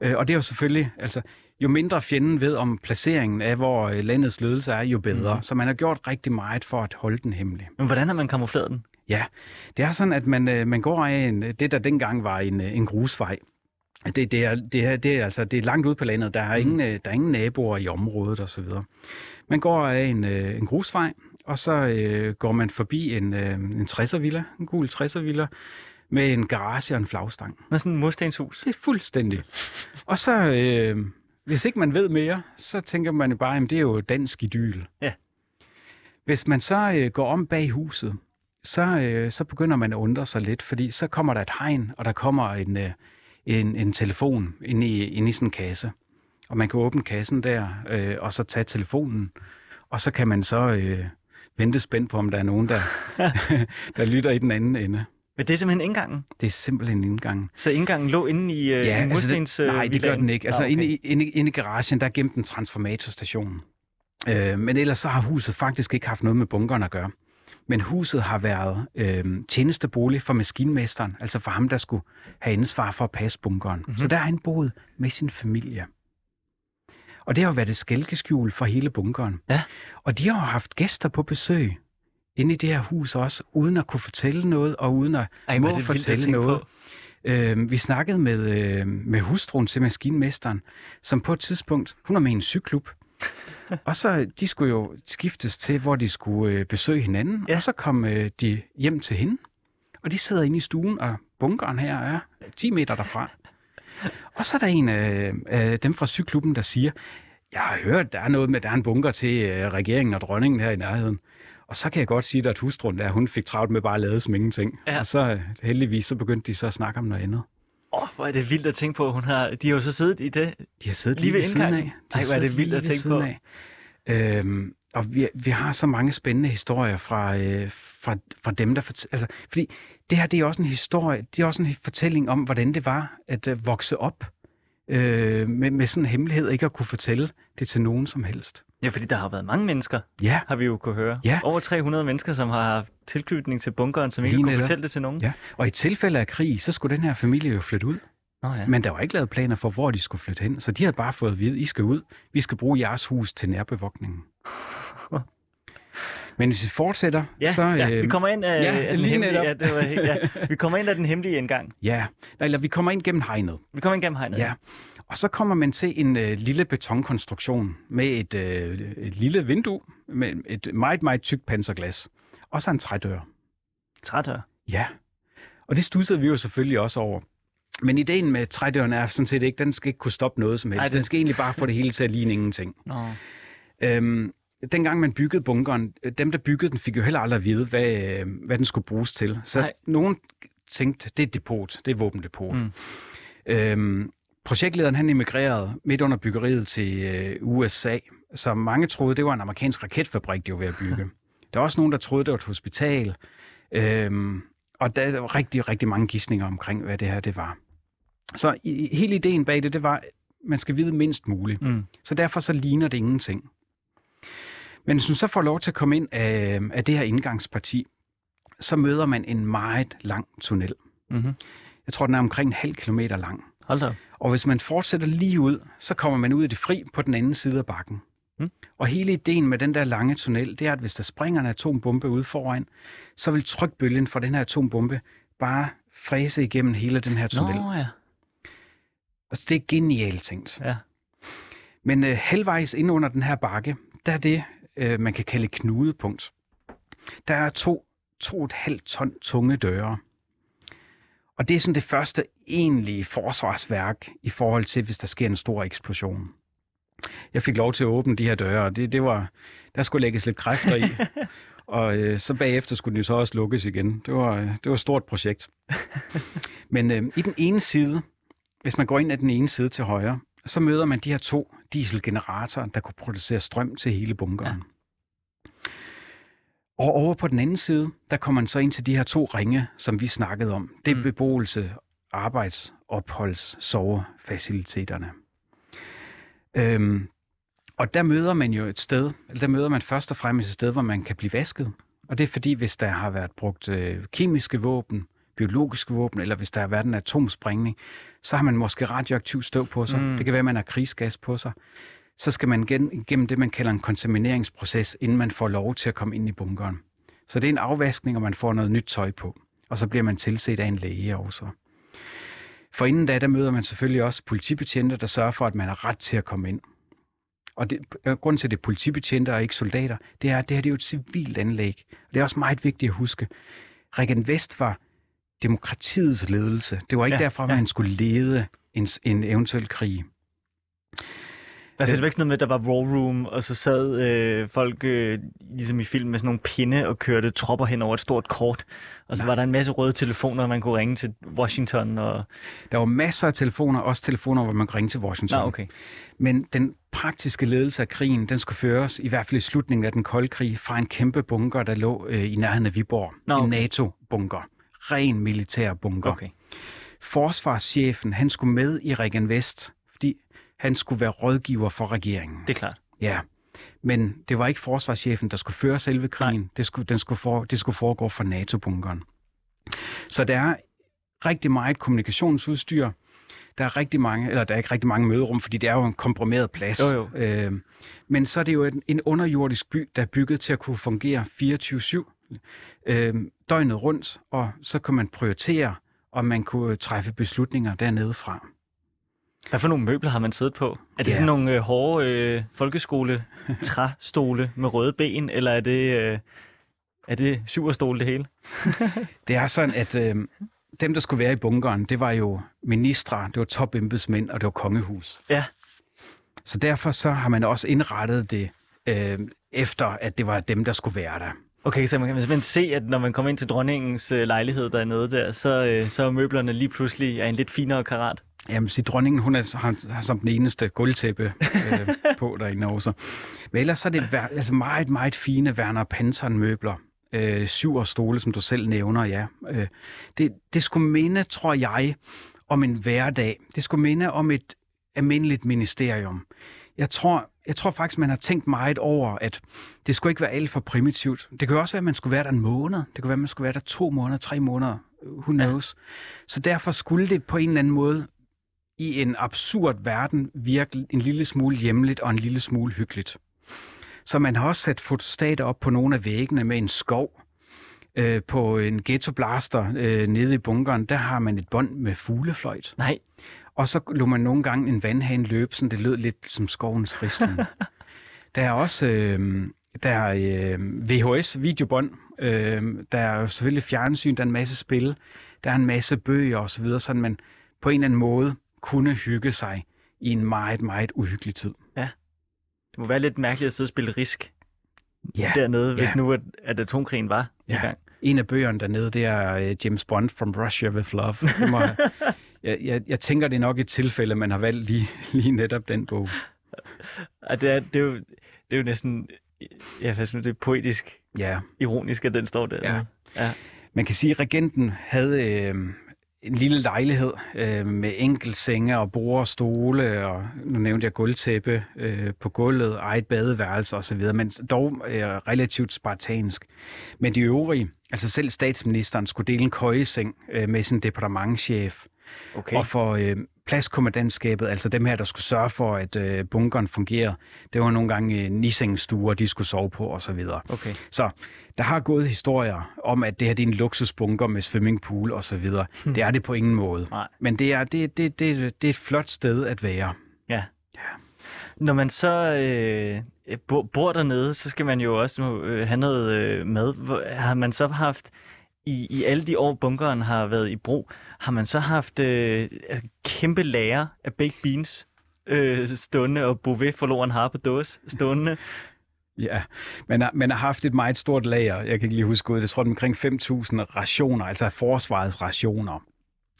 [SPEAKER 2] Øh, og det er jo selvfølgelig, altså, jo mindre fjenden ved om placeringen af, hvor øh, landets ledelse er, jo bedre. Mm. Så man har gjort rigtig meget for at holde den hemmelig.
[SPEAKER 1] Men hvordan har man kamufleret den?
[SPEAKER 2] Ja, det er sådan, at man, øh, man går af en, det, der dengang var en, øh, en grusvej. Det, det, er, det, er, det, er, altså, det er langt ude på landet. Der er, ingen, øh, der er ingen naboer i området osv. Man går af en, øh, en grusvej, og så øh, går man forbi en, øh, en 60'er villa, en gul 60'er villa, med en garage og en flagstang.
[SPEAKER 1] Med sådan en murstenshus.
[SPEAKER 2] Det er fuldstændig. Og så, øh, hvis ikke man ved mere, så tænker man jo bare, at det er jo dansk idyl.
[SPEAKER 1] Ja.
[SPEAKER 2] Hvis man så øh, går om bag huset, så, øh, så begynder man at undre sig lidt, fordi så kommer der et hegn, og der kommer en, øh, en, en telefon ind i, ind i sådan en kasse. Og man kan åbne kassen der, øh, og så tage telefonen, og så kan man så øh, vente spændt på, om der er nogen, der, (laughs) (laughs) der lytter i den anden ende.
[SPEAKER 1] Men det er simpelthen indgangen.
[SPEAKER 2] Det er simpelthen indgangen.
[SPEAKER 1] Så indgangen lå inde i øh, ja, murstens
[SPEAKER 2] altså Nej, det gør den ikke. Altså ah, okay. inde, i, inde, inde i garagen, der er gemt en transformatorstation. Øh, men ellers så har huset faktisk ikke haft noget med bunkeren at gøre. Men huset har været øh, tjenestebolig for maskinmesteren, altså for ham, der skulle have ansvar for at passe bunkeren. Mm-hmm. Så der har han boet med sin familie. Og det har jo været et skælkeskjul for hele bunkeren.
[SPEAKER 1] Ja.
[SPEAKER 2] Og de har jo haft gæster på besøg inde i det her hus også, uden at kunne fortælle noget, og uden at Ej, må det fortælle noget. Øh, vi snakkede med, øh, med hustruen til maskinmesteren, som på et tidspunkt, hun var med i en cyklub, (laughs) og så, de skulle jo skiftes til, hvor de skulle øh, besøge hinanden, ja. og så kom øh, de hjem til hende, og de sidder inde i stuen, og bunkeren her er 10 meter derfra. (laughs) Og så er der en af øh, dem fra cyklubben, der siger, jeg har hørt, der er noget med, der er en bunker til øh, regeringen og dronningen her i nærheden. Og så kan jeg godt sige, at hustruen der, hun fik travlt med bare at lade som ingenting. Ja. Og så øh, heldigvis, så begyndte de så at snakke om noget andet.
[SPEAKER 1] Åh, oh, hvor er det vildt at tænke på. Hun har, de har jo så siddet i det.
[SPEAKER 2] De har siddet lige ved indgangen.
[SPEAKER 1] Nej, hvor er det vildt at tænke på. Af.
[SPEAKER 2] Øhm, og vi, vi har så mange spændende historier fra, øh, fra, fra dem, der fortæller. Altså, fordi det her, det er også en historie, det er også en fortælling om, hvordan det var at øh, vokse op øh, med, med sådan en hemmelighed, ikke at kunne fortælle det til nogen som helst.
[SPEAKER 1] Ja, fordi der har været mange mennesker,
[SPEAKER 2] ja.
[SPEAKER 1] har vi jo kunne høre.
[SPEAKER 2] Ja.
[SPEAKER 1] Over 300 mennesker, som har haft tilknytning til bunkeren, som ikke Lige kunne fortælle det til nogen.
[SPEAKER 2] Ja. Og i tilfælde af krig, så skulle den her familie jo flytte ud.
[SPEAKER 1] Oh, ja.
[SPEAKER 2] Men der var ikke lavet planer for, hvor de skulle flytte hen. Så de havde bare fået at vide, I skal ud. Vi skal bruge jeres hus til nærbevogtningen. (laughs) Men hvis vi fortsætter,
[SPEAKER 1] ja,
[SPEAKER 2] så...
[SPEAKER 1] Ja, øh, vi kommer ind af, ja, af den hemmelige, ja, det var, ja, (laughs) vi kommer ind af den hemmelige indgang.
[SPEAKER 2] Ja, eller vi kommer ind gennem hegnet.
[SPEAKER 1] Vi kommer ind gennem hegnet.
[SPEAKER 2] Ja, og så kommer man til en øh, lille betonkonstruktion med et, øh, et lille vindue med et meget, meget tykt panserglas. Og så en trædør.
[SPEAKER 1] Trædør?
[SPEAKER 2] Ja. Og det stussede vi jo selvfølgelig også over. Men ideen med trædøren er sådan set ikke, den skal ikke kunne stoppe noget som helst. Ej, det... Den skal egentlig bare få det hele til at ligne ingenting.
[SPEAKER 1] Nå.
[SPEAKER 2] Øhm, dengang man byggede bunkeren, dem der byggede den, fik jo heller aldrig at vide, hvad, øh, hvad den skulle bruges til. Så Nej. nogen tænkte, det er et depot, det er et våbendepot. Mm. Øhm, projektlederen han emigrerede midt under byggeriet til øh, USA, så mange troede, det var en amerikansk raketfabrik, de var ved at bygge. (laughs) Der er også nogen, der troede, det var et hospital. Øhm, og der var rigtig, rigtig mange gissninger omkring, hvad det her det var. Så i, hele ideen bag det, det var, at man skal vide mindst muligt. Mm. Så derfor så ligner det ingenting. Men hvis man så får lov til at komme ind af, af det her indgangsparti, så møder man en meget lang tunnel. Mm-hmm. Jeg tror, den er omkring en halv kilometer lang.
[SPEAKER 1] Hold da.
[SPEAKER 2] Og hvis man fortsætter lige ud, så kommer man ud i det fri på den anden side af bakken. Mm. Og hele ideen med den der lange tunnel, det er, at hvis der springer en atombombe ud foran, så vil trykbølgen fra den her atombombe bare fræse igennem hele den her tunnel.
[SPEAKER 1] Nå, ja.
[SPEAKER 2] Altså, det er genialt tænkt.
[SPEAKER 1] Ja.
[SPEAKER 2] Men øh, halvvejs ind under den her bakke, der er det, øh, man kan kalde knudepunkt. Der er to, to et halvt ton tunge døre. Og det er sådan det første egentlige forsvarsværk i forhold til, hvis der sker en stor eksplosion. Jeg fik lov til at åbne de her døre, og det, det var, der skulle lægges lidt kræfter i. (laughs) og øh, så bagefter skulle de så også lukkes igen. Det var, det var et stort projekt. (laughs) Men øh, i den ene side, hvis man går ind af den ene side til højre, så møder man de her to dieselgeneratorer, der kunne producere strøm til hele bunkeren. Ja. Og over på den anden side, der kommer man så ind til de her to ringe, som vi snakkede om. Det er mm. beboelse, arbejds, opholds, sovefaciliteterne. Øhm, og der møder man jo et sted, eller der møder man først og fremmest et sted, hvor man kan blive vasket. Og det er fordi, hvis der har været brugt øh, kemiske våben, biologiske våben, eller hvis der har været en atomsprængning, så har man måske radioaktiv støv på sig. Mm. Det kan være, at man har krigsgas på sig. Så skal man gen, gennem det, man kalder en kontamineringsproces, inden man får lov til at komme ind i bunkeren. Så det er en afvaskning, og man får noget nyt tøj på. Og så bliver man tilset af en læge også. For inden da, der møder man selvfølgelig også politibetjente, der sørger for, at man har ret til at komme ind. Og det, øh, grunden til, at det er politibetjente og ikke soldater, det er, at det her det er jo et civilt anlæg. Og det er også meget vigtigt at huske. Regan Vest var demokratiets ledelse. Det var ikke ja, derfor,
[SPEAKER 1] ja.
[SPEAKER 2] man skulle lede en, en eventuel krig.
[SPEAKER 1] Altså, det var ikke sådan noget med, at der var raw room, og så sad øh, folk, øh, ligesom i film, med sådan nogle pinde og kørte tropper hen over et stort kort. Og så
[SPEAKER 2] Nej.
[SPEAKER 1] var der en masse røde telefoner, man kunne ringe til Washington. Og...
[SPEAKER 2] Der var masser af telefoner, også telefoner, hvor man kunne ringe til Washington.
[SPEAKER 1] Nå, okay.
[SPEAKER 2] Men den praktiske ledelse af krigen, den skulle føres, i hvert fald i slutningen af den kolde krig, fra en kæmpe bunker, der lå øh, i nærheden af Viborg.
[SPEAKER 1] Nå,
[SPEAKER 2] En
[SPEAKER 1] okay.
[SPEAKER 2] NATO-bunker. Ren militær bunker.
[SPEAKER 1] okay.
[SPEAKER 2] Forsvarschefen, han skulle med i Regan Vest, fordi han skulle være rådgiver for regeringen.
[SPEAKER 1] Det er klart.
[SPEAKER 2] Ja, men det var ikke forsvarschefen, der skulle føre selve krigen. Det skulle, den skulle for, det skulle foregå fra NATO-bunkeren. Så der er rigtig meget kommunikationsudstyr. Der er rigtig mange, eller der er ikke rigtig mange møderum, fordi det er jo en komprimeret plads.
[SPEAKER 1] Jo, jo.
[SPEAKER 2] Øh, men så er det jo en, en underjordisk by, der er bygget til at kunne fungere 24-7 øh, døgnet rundt, og så kan man prioritere, og man kunne træffe beslutninger dernede fra.
[SPEAKER 1] Hvad for nogle møbler har man siddet på? Er det
[SPEAKER 2] Ja.
[SPEAKER 1] sådan nogle øh, hårde øh, folkeskole (laughs) træstole med røde ben, eller er det, øh, er det syverstole det hele? (laughs)
[SPEAKER 2] Det er sådan, at øh, dem, der skulle være i bunkeren, det var jo ministre, det var topembedsmænd, og det var kongehus.
[SPEAKER 1] Ja.
[SPEAKER 2] Så derfor så har man også indrettet det øh, efter, at det var dem, der skulle være der.
[SPEAKER 1] Okay, så man kan simpelthen se, at når man kommer ind til dronningens øh, lejlighed dernede der, så, øh, så er møblerne lige pludselig af en lidt finere karat.
[SPEAKER 2] Jamen, sige, dronningen, hun er, har, har som den eneste gulvtæppe øh, (laughs) på derinde også. Men ellers så er det altså meget, meget fine Werner Panton møbler. Øh, syv og stole, som du selv nævner, ja. Øh, det, det skulle minde, tror jeg, om en hverdag. Det skulle minde om et almindeligt ministerium. Jeg tror, jeg tror faktisk, man har tænkt meget over, at det skulle ikke være alt for primitivt. Det kan jo også være, at man skulle være der en måned. Det kunne være, at man skulle være der to måneder, tre måneder. Who knows? Ja. Så derfor skulle det på en eller anden måde i en absurd verden virke en lille smule hjemligt og en lille smule hyggeligt. Så man har også sat fotostater op på nogle af væggene med en skov. Øh, på en ghetto blaster øh, nede i bunkeren, der har man et bånd med fuglefløjt.
[SPEAKER 1] Nej,
[SPEAKER 2] Og så lå man nogle gange en vandhane løbe, så det lød lidt som skovens risten. (laughs) der er også øh, der er, øh, VHS-videobånd. Øh, der er jo selvfølgelig fjernsyn, der er en masse spil. Der er en masse bøger osv., så man på en eller anden måde kunne hygge sig i en meget, meget uhyggelig tid.
[SPEAKER 1] det må være lidt mærkeligt at sidde og spille risk
[SPEAKER 2] Ja,
[SPEAKER 1] dernede, hvis
[SPEAKER 2] ja.
[SPEAKER 1] nu at, at atomkrigen var i
[SPEAKER 2] Ja.
[SPEAKER 1] gang.
[SPEAKER 2] En af bøgerne dernede, det er øh, James Bond from Russia with Love. Det må, (laughs) jeg, jeg, jeg tænker, det er nok et tilfælde, man har valgt lige, lige netop den bog.
[SPEAKER 1] Og det, er, det, er jo, det er jo næsten ja, hvad man sige, poetisk
[SPEAKER 2] Ja,
[SPEAKER 1] ironisk, at den står der.
[SPEAKER 2] Ja.
[SPEAKER 1] ja.
[SPEAKER 2] Man kan sige, at regenten havde øh, en lille lejlighed øh, med enkelt senge og bord og stole, og nu nævnte jeg gulvtæppe øh, på gulvet, eget badeværelse osv., men dog øh, relativt spartansk. Men de øvrige, altså selv statsministeren, skulle dele en køjeseng øh, med sin departementchef.
[SPEAKER 1] Okay.
[SPEAKER 2] Og for øh, pladskommandantskabet, altså dem her, der skulle sørge for, at øh, bunkeren fungerede, det var nogle gange øh, nissengestuer, de skulle sove på osv.
[SPEAKER 1] okay.
[SPEAKER 2] Så der har gået historier om, at det her det er en luksusbunker med swimmingpool og så videre. Det er det på ingen måde.
[SPEAKER 1] Nej.
[SPEAKER 2] Men det er, det, det, det, det er et flot sted at være.
[SPEAKER 1] Når man så øh, bor, dernede, så skal man jo også nu, øh, have noget øh, mad. Har man så haft, i, i alle de år bunkeren har været i brug, har man så haft øh, kæmpe lager af baked beans øh, stående, og Bouvet forloren har på dåse stående? (laughs)
[SPEAKER 2] Ja, man har, man har haft et meget stort lager. Jeg kan ikke lige huske ud. Jeg tror, det er omkring 5.000 rationer, altså forsvarets rationer.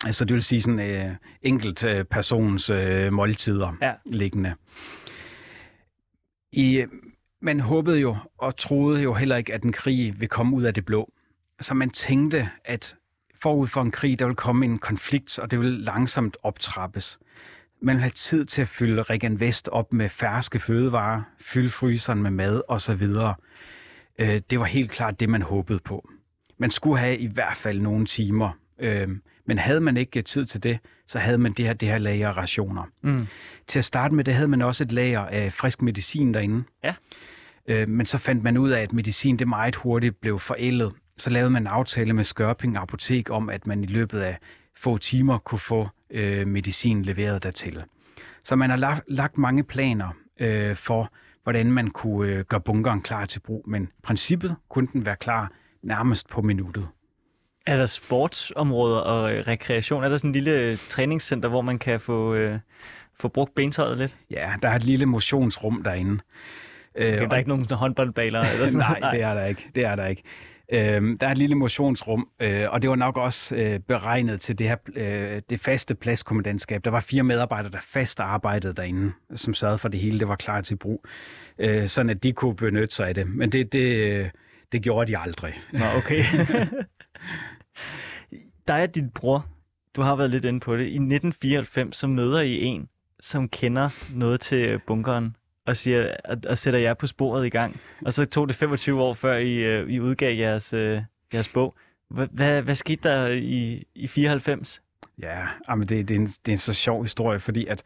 [SPEAKER 2] Altså det vil sige sådan øh, enkelt øh, persons øh, måltider
[SPEAKER 1] Ja.
[SPEAKER 2] liggende. I, øh, man håbede jo og troede jo heller ikke, at en krig vil komme ud af det blå. Så man tænkte, at forud for en krig, der vil komme en konflikt, og det vil langsomt optrappes. Man vil have tid til at fylde Regan Vest op med ferske fødevarer, fylde fryseren med mad osv. Øh, det var helt klart det, man håbede på. Man skulle have i hvert fald nogle timer. Øh, men havde man ikke tid til det, så havde man det her, det her lager af rationer.
[SPEAKER 1] Mm.
[SPEAKER 2] Til at starte med, der havde man også et lager af frisk medicin derinde.
[SPEAKER 1] Ja.
[SPEAKER 2] Øh, men så fandt man ud af, at medicin det meget hurtigt blev forældet. Så lavede man en aftale med Skørping Apotek om, at man i løbet af få timer kunne få øh, medicin leveret dertil. Så man har lagt, lagt mange planer øh, for, hvordan man kunne øh, gøre bunkeren klar til brug, men princippet kunne den være klar nærmest på minuttet.
[SPEAKER 1] Er der sportsområder og øh, rekreation? Er der sådan en lille øh, træningscenter, hvor man kan få, øh, få brugt bentøjet lidt?
[SPEAKER 2] Ja, der er et lille motionsrum derinde.
[SPEAKER 1] Okay, øh, der er ikke nogen håndboldbaler? Eller (laughs) sådan.
[SPEAKER 2] nej, det er der ikke. Det er der ikke. Øh, der er et lille motionsrum, øh, og det var nok også øh, beregnet til det her øh, det faste pladskommandantskab. Der var fire medarbejdere, der fast arbejdede derinde, som sørgede for, at det hele det var klar til brug, øh, sådan at de kunne benytte sig af det. Men det, det, det gjorde de aldrig.
[SPEAKER 1] Nå, okay. (laughs) Dig og din bror, du har været lidt inde på det. I 1994, så møder I en, som kender noget til bunkeren og, siger, og, og sætter jer på sporet i gang. Og så tog det 25 år, før I, uh, I udgav jeres, uh, jeres bog. Hvad, hvad, hvad skete der i, i 94?
[SPEAKER 2] Ja, men det, det, er en, det er en så sjov historie, fordi at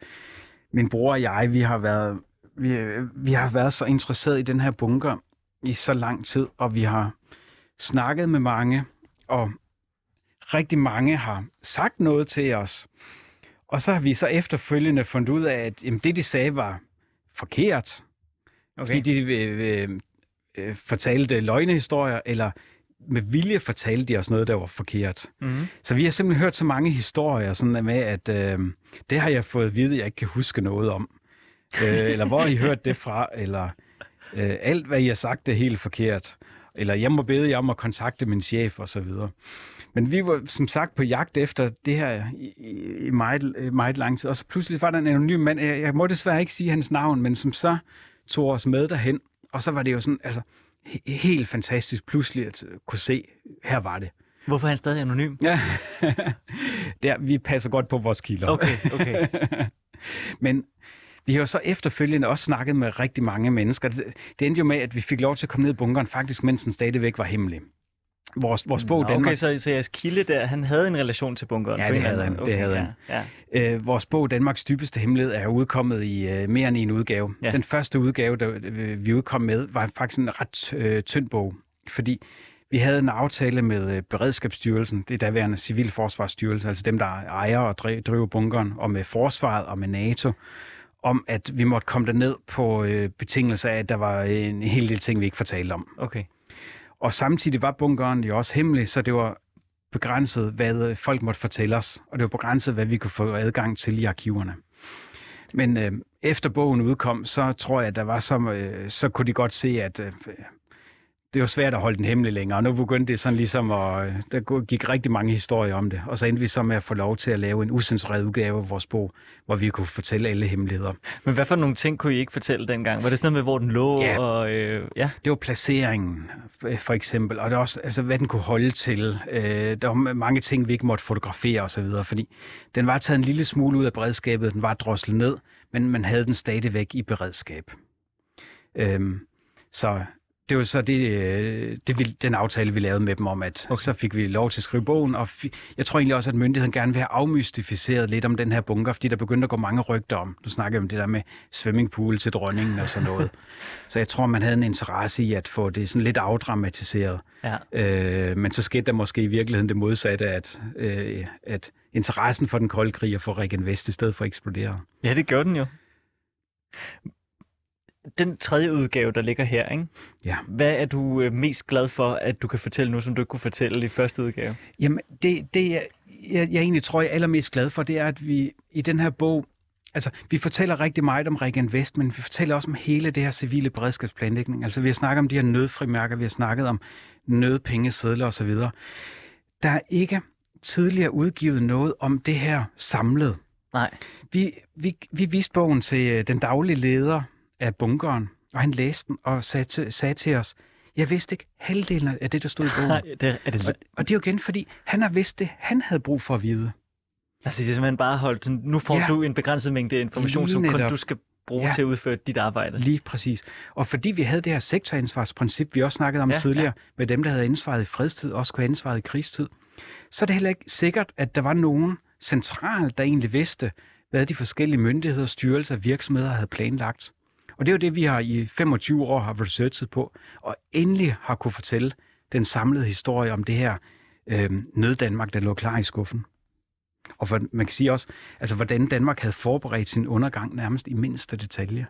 [SPEAKER 2] min bror og jeg, vi har været, vi, vi har været så interesseret i den her bunker i så lang tid, og vi har snakket med mange, og rigtig mange har sagt noget til os. Og så har vi så efterfølgende fundet ud af, at jamen, det, de sagde, var forkert. Okay. Fordi de øh, øh, øh, fortalte løgnehistorier, eller med vilje fortalte de os noget, der var forkert. Mm-hmm. Så vi har simpelthen hørt så mange historier sådan med, at øh, det har jeg fået at vide, jeg ikke kan huske noget om. øh, eller hvor har I (laughs) hørt det fra? Eller øh, alt, hvad I har sagt, er helt forkert. Eller jeg må bede jer om at kontakte min chef, og så videre. Men vi var som sagt på jagt efter det her i, i meget, meget lang tid. Og så pludselig var der en anonym mand. Jeg, jeg må desværre ikke sige hans navn, men som så tog os med derhen. Og så var det jo sådan, altså helt fantastisk pludselig at kunne se, her var det.
[SPEAKER 1] Hvorfor er han stadig anonym?
[SPEAKER 2] Ja, (laughs) Der, vi passer godt på vores kilder.
[SPEAKER 1] Okay, okay. (laughs)
[SPEAKER 2] men vi har jo så efterfølgende også snakket med rigtig mange mennesker. Det, det endte jo med, at vi fik lov til at komme ned i bunkeren, faktisk mens den stadigvæk var hemmelig vores, vores bog Danmark...
[SPEAKER 1] Okay, så, så jeres kilde der, han havde en relation til bunkeren?
[SPEAKER 2] Ja, det havde han. Okay, det havde han. Ja. Øh, vores bog Danmarks dybeste hemmelighed er udkommet i øh, mere end en udgave. Ja. Den første udgave, der øh, vi udkom med, var faktisk en ret øh, tynd bog, fordi vi havde en aftale med øh, Beredskabsstyrelsen, det er daværende Civilforsvarsstyrelse, altså dem, der ejer og driver bunkeren, og med Forsvaret og med NATO, om at vi måtte komme ned på øh, betingelse af, at der var en hel del ting, vi ikke fortalte om.
[SPEAKER 1] Okay.
[SPEAKER 2] Og samtidig var bunkeren jo også hemmelig, så det var begrænset, hvad øh, folk måtte fortælle os, og det var begrænset, hvad vi kunne få adgang til i arkiverne. Men øh, efter bogen udkom, så tror jeg, at der var så, øh, så kunne de godt se, at øh, det var svært at holde den hemmelig længere, og nu begyndte det sådan ligesom at, der gik rigtig mange historier om det, og så endte vi så med at få lov til at lave en usensureret udgave af vores bog, hvor vi kunne fortælle alle hemmeligheder.
[SPEAKER 1] Men hvad for nogle ting kunne I ikke fortælle dengang? Var det sådan noget med, hvor den lå?
[SPEAKER 2] Ja,
[SPEAKER 1] og,
[SPEAKER 2] øh, ja? det var placeringen, for eksempel, og det også, altså, hvad den kunne holde til. Øh, der var mange ting, vi ikke måtte fotografere osv., fordi den var taget en lille smule ud af beredskabet, den var droslet ned, men man havde den stadigvæk i beredskab. Øh, så det var så det, øh, det, den aftale, vi lavede med dem om, at okay. så fik vi lov til at skrive bogen, og jeg tror egentlig også, at myndigheden gerne vil have afmystificeret lidt om den her bunker, fordi der begyndte at gå mange rygter om. Du snakker om det der med swimmingpool til dronningen og sådan noget. (laughs) så jeg tror, man havde en interesse i at få det sådan lidt afdramatiseret. Ja. Øh, men så skete der måske i virkeligheden det modsatte, at, øh, at interessen for den kolde krig og for Regen Vest i stedet for at eksplodere.
[SPEAKER 1] Ja, det gjorde den jo den tredje udgave, der ligger her, ikke?
[SPEAKER 2] Ja.
[SPEAKER 1] hvad er du øh, mest glad for, at du kan fortælle nu, som du ikke kunne fortælle i første udgave?
[SPEAKER 2] Jamen, det, det jeg, jeg, jeg egentlig tror, jeg er allermest glad for, det er, at vi i den her bog, altså vi fortæller rigtig meget om Regen Vest, men vi fortæller også om hele det her civile beredskabsplanlægning. Altså vi har snakket om de her nødfrimærker, vi har snakket om nødpengesedler osv. Der er ikke tidligere udgivet noget om det her samlet.
[SPEAKER 1] Nej.
[SPEAKER 2] Vi, vi, vi viste bogen til øh, den daglige leder af bunkeren, og han læste den og sagde til, sagde til os, jeg vidste ikke halvdelen af det, der stod i bogen. det, er det... Og, og det er jo igen, fordi han har vidst det, han havde brug for at vide.
[SPEAKER 1] Altså det er simpelthen bare holdt sådan, nu får ja. du en begrænset mængde information, som kun du skal bruge ja. til at udføre dit arbejde.
[SPEAKER 2] Lige præcis. Og fordi vi havde det her sektoransvarsprincip, vi også snakkede om ja, tidligere, ja. med dem, der havde ansvaret i fredstid, også kunne have ansvaret i krigstid, så er det heller ikke sikkert, at der var nogen centralt, der egentlig vidste, hvad de forskellige myndigheder, styrelser og virksomheder havde planlagt. Og det er jo det, vi har i 25 år har researchet på, og endelig har kunne fortælle den samlede historie om det her øh, nød-Danmark, der lå klar i skuffen. Og for, man kan sige også, altså, hvordan Danmark havde forberedt sin undergang nærmest i mindste detalje.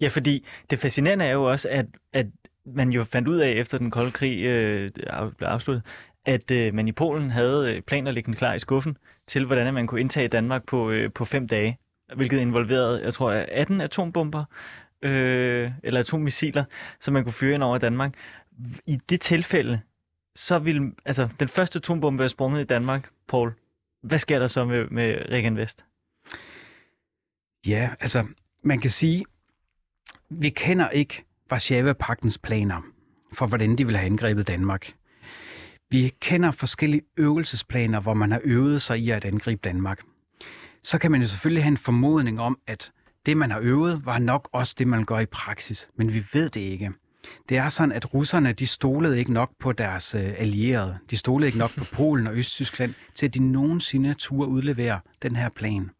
[SPEAKER 1] Ja, fordi det fascinerende er jo også, at, at man jo fandt ud af, efter den kolde krig øh, blev afsluttet, at øh, man i Polen havde øh, planer liggende klar i skuffen til, hvordan man kunne indtage Danmark på, øh, på fem dage, hvilket involverede, jeg tror, 18 atombomber øh, eller atommissiler, som man kunne fyre ind over Danmark. I det tilfælde, så ville altså, den første atombombe være sprunget i Danmark, Paul. Hvad sker der så med, med Regan Vest?
[SPEAKER 2] Ja, altså, man kan sige, vi kender ikke Varsava-paktens planer for, hvordan de vil have angrebet Danmark. Vi kender forskellige øvelsesplaner, hvor man har øvet sig i at angribe Danmark. Så kan man jo selvfølgelig have en formodning om, at det, man har øvet, var nok også det, man gør i praksis. Men vi ved det ikke. Det er sådan, at russerne de stolede ikke nok på deres øh, allierede. De stolede ikke nok på (laughs) Polen og Østtyskland, til at de nogensinde turde udlevere den her plan.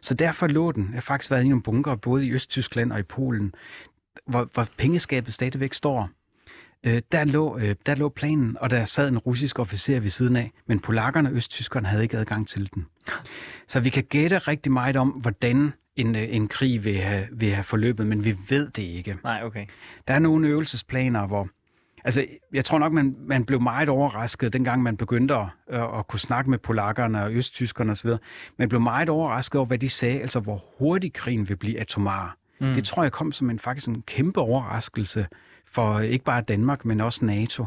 [SPEAKER 2] Så derfor lå den, jeg har faktisk været i nogle bunker, både i Østtyskland og i Polen, hvor, hvor pengeskabet stadigvæk står. Øh, der, lå, øh, der lå planen, og der sad en russisk officer ved siden af, men polakkerne og østtyskerne havde ikke adgang til den. Så vi kan gætte rigtig meget om, hvordan en, øh, en krig vil have, vil have forløbet, men vi ved det ikke.
[SPEAKER 1] Nej, okay. Der
[SPEAKER 2] er nogle øvelsesplaner, hvor... Altså, jeg tror nok, man, man blev meget overrasket, dengang man begyndte at, at, at kunne snakke med polakkerne og østtyskerne osv. Man blev meget overrasket over, hvad de sagde, altså hvor hurtigt krigen vil blive atomar. Mm. Det tror jeg kom som en faktisk en kæmpe overraskelse for ikke bare Danmark, men også NATO.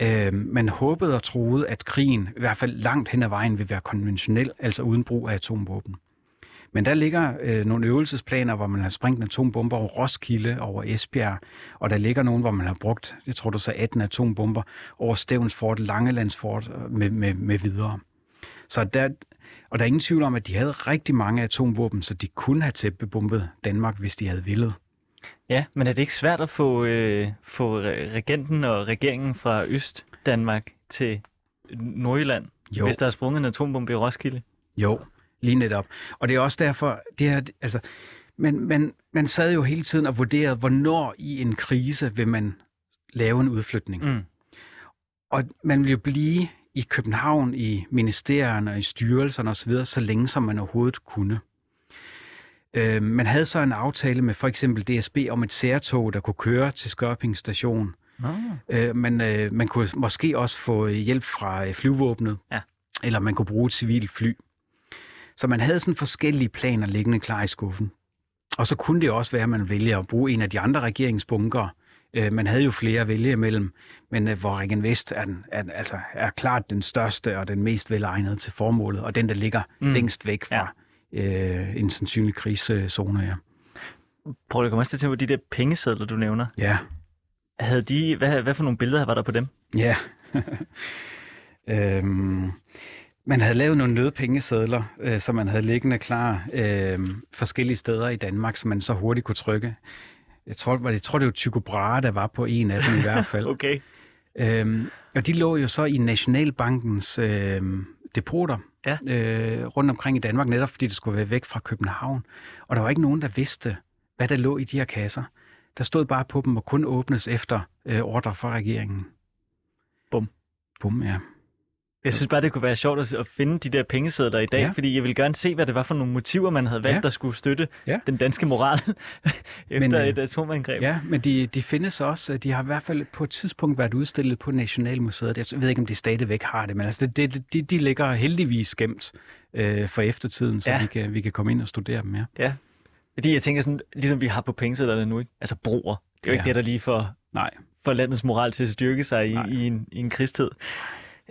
[SPEAKER 2] Øh, man håbede og troede, at krigen i hvert fald langt hen ad vejen vil være konventionel, altså uden brug af atomvåben. Men der ligger øh, nogle øvelsesplaner, hvor man har sprængt atombomber over Roskilde, over Esbjerg, og der ligger nogle, hvor man har brugt, jeg tror du så 18 atombomber over Stævnsfort, Langelandsfort øh, med, med, med videre. Så der, og der er ingen tvivl om, at de havde rigtig mange atomvåben, så de kunne have tæppebumpet Danmark, hvis de havde villet.
[SPEAKER 1] Ja, men er det ikke svært at få, øh, få regenten og regeringen fra Øst-Danmark til Nordjylland, jo. hvis der er sprunget en atombombe i Roskilde?
[SPEAKER 2] Jo, lige netop. Og det er også derfor, det er, altså, men, men man sad jo hele tiden og vurderede, hvornår i en krise vil man lave en udflytning. Mm. Og man vil jo blive i København, i ministerierne og i styrelserne osv., så længe som man overhovedet kunne. Øh, man havde så en aftale med for eksempel DSB om et særtog, der kunne køre til Skørping station. Ah. Øh, men øh, man kunne måske også få hjælp fra øh, flyvåbnet, ja. eller man kunne bruge et civilt fly. Så man havde sådan forskellige planer liggende klar i skuffen. Og så kunne det også være, at man vælger at bruge en af de andre regeringsbunker. Øh, man havde jo flere at vælge imellem, men øh, hvor Regen Vest er, den, er, altså, er klart den største og den mest velegnede til formålet, og den, der ligger mm. længst væk fra ja. øh, en sandsynlig krigszone. Ja.
[SPEAKER 1] Prøv at komme også til at på de der pengesedler, du nævner.
[SPEAKER 2] Ja.
[SPEAKER 1] Havde de, hvad, hvad for nogle billeder var der på dem?
[SPEAKER 2] Ja. (laughs) øhm, man havde lavet nogle nødpengesedler, øh, som man havde liggende klar øh, forskellige steder i Danmark, som man så hurtigt kunne trykke. Jeg tror, jeg tror det var Tycho Brahe, der var på en af dem i hvert fald. (laughs)
[SPEAKER 1] okay.
[SPEAKER 2] Øhm, og de lå jo så i Nationalbankens øh, depoter ja. øh, rundt omkring i Danmark, netop fordi det skulle være væk fra København. Og der var ikke nogen, der vidste, hvad der lå i de her kasser. Der stod bare på dem og kun åbnes efter øh, ordre fra regeringen.
[SPEAKER 1] Bum.
[SPEAKER 2] Bum, ja.
[SPEAKER 1] Jeg synes bare, det kunne være sjovt at finde de der pengesedler i dag, ja. fordi jeg vil gerne se, hvad det var for nogle motiver, man havde valgt, ja. der skulle støtte ja. den danske moral (laughs) efter men, et atomangreb.
[SPEAKER 2] Ja, men de, de findes også. De har i hvert fald på et tidspunkt været udstillet på Nationalmuseet. Jeg ved ikke, om de stadigvæk har det, men altså, det, det, de, de ligger heldigvis gemt øh, for eftertiden, så ja. vi, kan, vi kan komme ind og studere dem. Ja.
[SPEAKER 1] ja. Fordi jeg tænker sådan, ligesom vi har på pengesedlerne nu, ikke? altså broer. Det er jo ja. ikke det, der lige for,
[SPEAKER 2] Nej.
[SPEAKER 1] for landets moral til at styrke sig i, i, en, i en krigstid.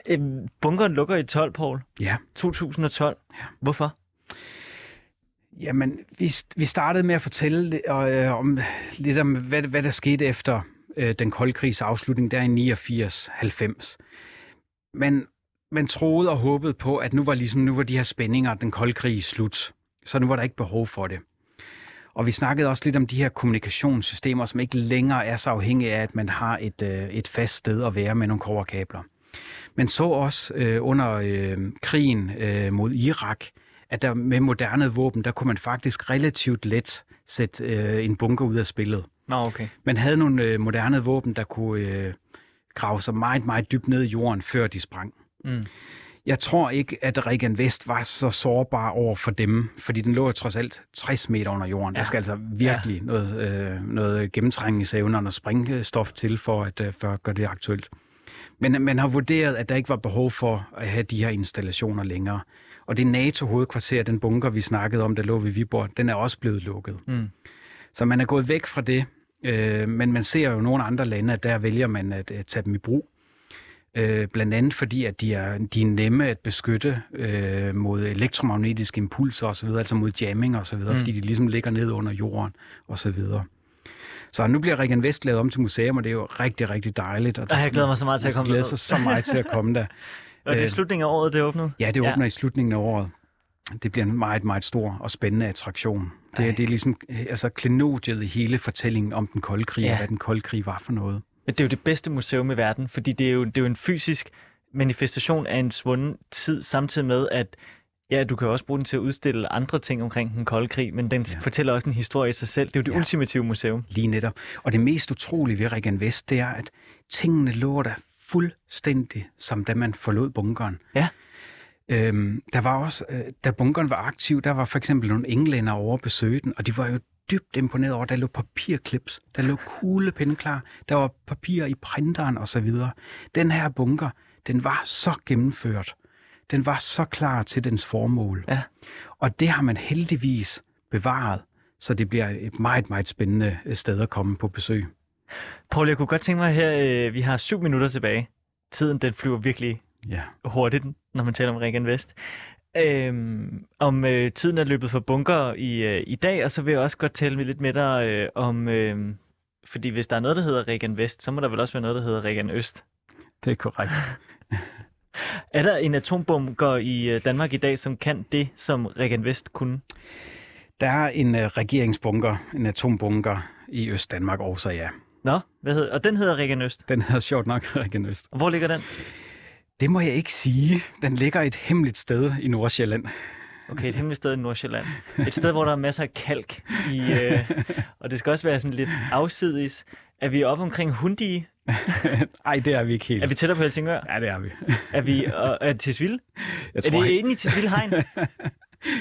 [SPEAKER 1] Øhm, bunkeren lukker i 12, Paul.
[SPEAKER 2] Ja.
[SPEAKER 1] 2012. Ja. Hvorfor?
[SPEAKER 2] Jamen, vi, vi startede med at fortælle øh, om lidt om, hvad, hvad der skete efter øh, den kolde krigs afslutning der i 89-90. Men man troede og håbede på, at nu var, ligesom, nu var de her spændinger, den kolde krig slut. Så nu var der ikke behov for det. Og vi snakkede også lidt om de her kommunikationssystemer, som ikke længere er så afhængige af, at man har et, øh, et fast sted at være med nogle koverkabler. Men så også øh, under øh, krigen øh, mod Irak, at der med moderne våben, der kunne man faktisk relativt let sætte øh, en bunker ud af spillet.
[SPEAKER 1] Nå, okay.
[SPEAKER 2] Man havde nogle øh, moderne våben, der kunne øh, grave sig meget, meget dybt ned i jorden, før de sprang.
[SPEAKER 1] Mm.
[SPEAKER 2] Jeg tror ikke, at Regan Vest var så sårbar over for dem, fordi den lå trods alt 60 meter under jorden. Ja. Der skal altså virkelig ja. noget, øh, noget gennemtrængningsevne og springstof til for at, øh, for at gøre det aktuelt. Men man har vurderet, at der ikke var behov for at have de her installationer længere. Og det NATO-hovedkvarter, den bunker, vi snakkede om, der lå ved Viborg, den er også blevet lukket. Mm. Så man er gået væk fra det, øh, men man ser jo nogle andre lande, at der vælger man at, at tage dem i brug. Øh, blandt andet fordi, at de er, de er nemme at beskytte øh, mod elektromagnetiske impulser osv., altså mod jamming osv., mm. fordi de ligesom ligger ned under jorden osv. Så nu bliver Regan Vest lavet om til museum, og det er jo rigtig, rigtig dejligt. Og
[SPEAKER 1] jeg glæder mig så meget til at komme
[SPEAKER 2] der. Jeg glæder sig så meget til at komme der. (laughs)
[SPEAKER 1] og det er øh, slutningen af året, det åbnet?
[SPEAKER 2] Ja, det åbner ja. i slutningen af året. Det bliver en meget, meget stor og spændende attraktion. Det, er, det er ligesom altså, klenodiet i hele fortællingen om den kolde krig, ja. og hvad den kolde krig var for noget.
[SPEAKER 1] Det er jo det bedste museum i verden, fordi det er jo, det er jo en fysisk manifestation af en svunden tid, samtidig med, at ja, du kan også bruge den til at udstille andre ting omkring den kolde krig, men den ja. fortæller også en historie i sig selv. Det er jo det ja. ultimative museum.
[SPEAKER 2] Lige netop. Og det mest utrolige ved Regan Vest, det er, at tingene lå der fuldstændig, som da man forlod bunkeren.
[SPEAKER 1] Ja.
[SPEAKER 2] Øhm, der var også, øh, da bunkeren var aktiv, der var for eksempel nogle englænder over at besøge den, og de var jo dybt imponeret over, der lå papirklips, der lå kuglepinde klar, der var papir i printeren osv. Den her bunker, den var så gennemført. Den var så klar til dens formål.
[SPEAKER 1] Ja.
[SPEAKER 2] Og det har man heldigvis bevaret, så det bliver et meget, meget spændende sted at komme på besøg.
[SPEAKER 1] Paul, jeg kunne godt tænke mig her, øh, vi har syv minutter tilbage. Tiden den flyver virkelig
[SPEAKER 2] ja.
[SPEAKER 1] hurtigt, når man taler om Regan Vest. Øhm, om øh, tiden er løbet for bunker i, øh, i dag, og så vil jeg også godt tale lidt med dig øh, om, øh, fordi hvis der er noget, der hedder Regan Vest, så må der vel også være noget, der hedder Regan Øst.
[SPEAKER 2] Det er korrekt. (laughs)
[SPEAKER 1] er der en atombunker i øh, Danmark i dag, som kan det, som Regan Vest kunne?
[SPEAKER 2] Der er en uh, regeringsbunker, en atombunker i Øst-Danmark også, ja.
[SPEAKER 1] Nå, hvad hedder, og den hedder Regan Øst?
[SPEAKER 2] Den hedder sjovt nok (laughs) Regan Øst.
[SPEAKER 1] Og hvor ligger den?
[SPEAKER 2] Det må jeg ikke sige. Den ligger et hemmeligt sted i Nordsjælland.
[SPEAKER 1] Okay, et hemmeligt sted i Nordsjælland. Et sted, hvor der er masser af kalk. I, øh, og det skal også være sådan lidt afsides. Er vi oppe omkring Hundi?
[SPEAKER 2] Nej, (laughs) det er vi ikke helt.
[SPEAKER 1] Er vi tættere på Helsingør?
[SPEAKER 2] Ja, det er vi.
[SPEAKER 1] er vi og, er det Tisvilde? Er det inde i Tisvilde Hegn? (laughs)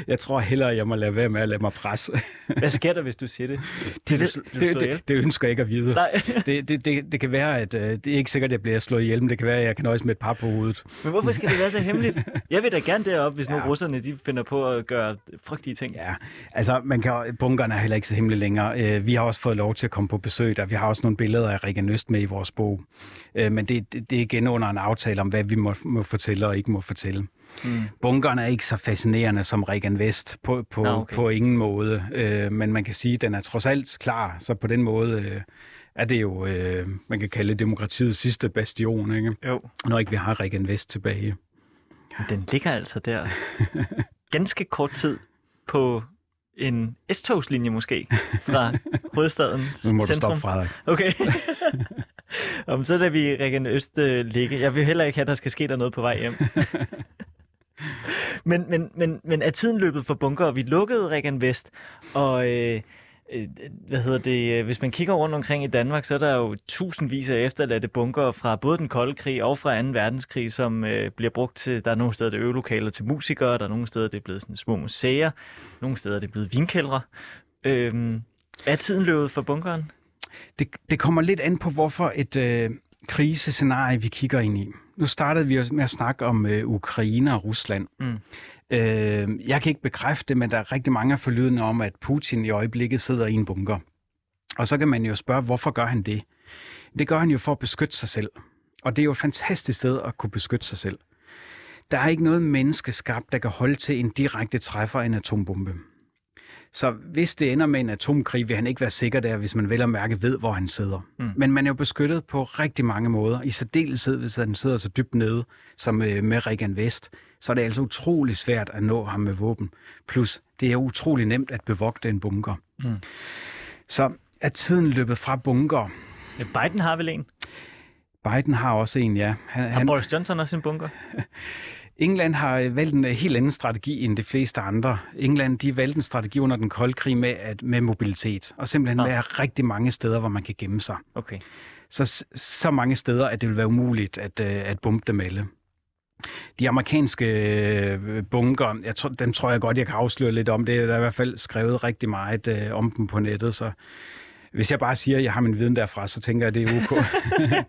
[SPEAKER 2] Jeg tror hellere, jeg må lade være med at lade mig presse.
[SPEAKER 1] Hvad sker der, hvis du siger det?
[SPEAKER 2] Det, det, det, det, det ønsker jeg ikke at vide.
[SPEAKER 1] Nej.
[SPEAKER 2] det, det, det, det kan være, at uh, det er ikke sikkert, at jeg bliver slået ihjel, men det kan være, at jeg kan nøjes med et par på hovedet.
[SPEAKER 1] Men hvorfor skal det være så hemmeligt? Jeg vil da gerne derop, hvis ja. nu russerne de finder på at gøre frygtelige ting.
[SPEAKER 2] Ja, altså man kan, bunkerne er heller ikke så hemmelige længere. Uh, vi har også fået lov til at komme på besøg der. Vi har også nogle billeder af Rikke Nøst med i vores bog. Uh, men det, det, det er igen under en aftale om, hvad vi må, må fortælle og ikke må fortælle. Mm. Bunkeren er ikke så fascinerende som Regan Vest på, på, Nå, okay. på ingen måde, øh, men man kan sige, at den er trods alt klar, så på den måde øh, er det jo, øh, man kan kalde demokratiets sidste bastion, ikke?
[SPEAKER 1] Jo.
[SPEAKER 2] når ikke vi har Regan Vest tilbage.
[SPEAKER 1] Den ligger altså der (laughs) ganske kort tid på en S-togslinje måske fra (laughs) hovedstaden
[SPEAKER 2] Nu må
[SPEAKER 1] centrum.
[SPEAKER 2] du stoppe fra dig.
[SPEAKER 1] Okay. (laughs) Om så lader vi Regan Øst øh, ligge. Jeg vil heller ikke have, at der skal ske der noget på vej hjem. (laughs) men, men, men, men er tiden løbet for bunker? og Vi lukkede Regan Vest, og øh, øh hvad hedder det, øh, hvis man kigger rundt omkring i Danmark, så er der jo tusindvis af efterladte bunker fra både den kolde krig og fra 2. verdenskrig, som øh, bliver brugt til, der er nogle steder, det er øvelokaler til musikere, der er nogle steder, det er blevet sådan små museer, nogle steder, det er blevet vinkældre. Øhm, er tiden løbet for bunkeren?
[SPEAKER 2] Det, det kommer lidt an på, hvorfor et øh, krisescenarie vi kigger ind i nu startede vi med at snakke om øh, Ukraine og Rusland. Mm. Øh, jeg kan ikke bekræfte det, men der er rigtig mange forlydende om, at Putin i øjeblikket sidder i en bunker. Og så kan man jo spørge, hvorfor gør han det? Det gør han jo for at beskytte sig selv. Og det er jo et fantastisk sted at kunne beskytte sig selv. Der er ikke noget menneskeskabt, der kan holde til en direkte træffer af en atombombe. Så hvis det ender med en atomkrig, vil han ikke være sikker der, hvis man vel og mærke ved, hvor han sidder. Mm. Men man er jo beskyttet på rigtig mange måder. I særdeleshed, hvis han sidder så dybt nede, som øh, med Regan Vest, så er det altså utrolig svært at nå ham med våben. Plus, det er utrolig nemt at bevogte en bunker. Mm. Så er tiden løbet fra bunker.
[SPEAKER 1] Biden har vel en?
[SPEAKER 2] Biden har også en, ja.
[SPEAKER 1] Han, har Boris Johnson også en bunker? (laughs)
[SPEAKER 2] England har øh, valgt en øh, helt anden strategi end de fleste andre. England de valgte en strategi under den kolde krig med, at, med mobilitet, og simpelthen
[SPEAKER 1] Ah.
[SPEAKER 2] med at rigtig mange steder, hvor man kan gemme sig.
[SPEAKER 1] Okay.
[SPEAKER 2] Så, så mange steder, at det vil være umuligt at, øh, at bombe dem alle. De amerikanske bunker, jeg tror, dem tror jeg godt, jeg kan afsløre lidt om. Det der er i hvert fald skrevet rigtig meget øh, om dem på nettet, så hvis jeg bare siger, at jeg har min viden derfra, så tænker jeg, at det er ok. (laughs)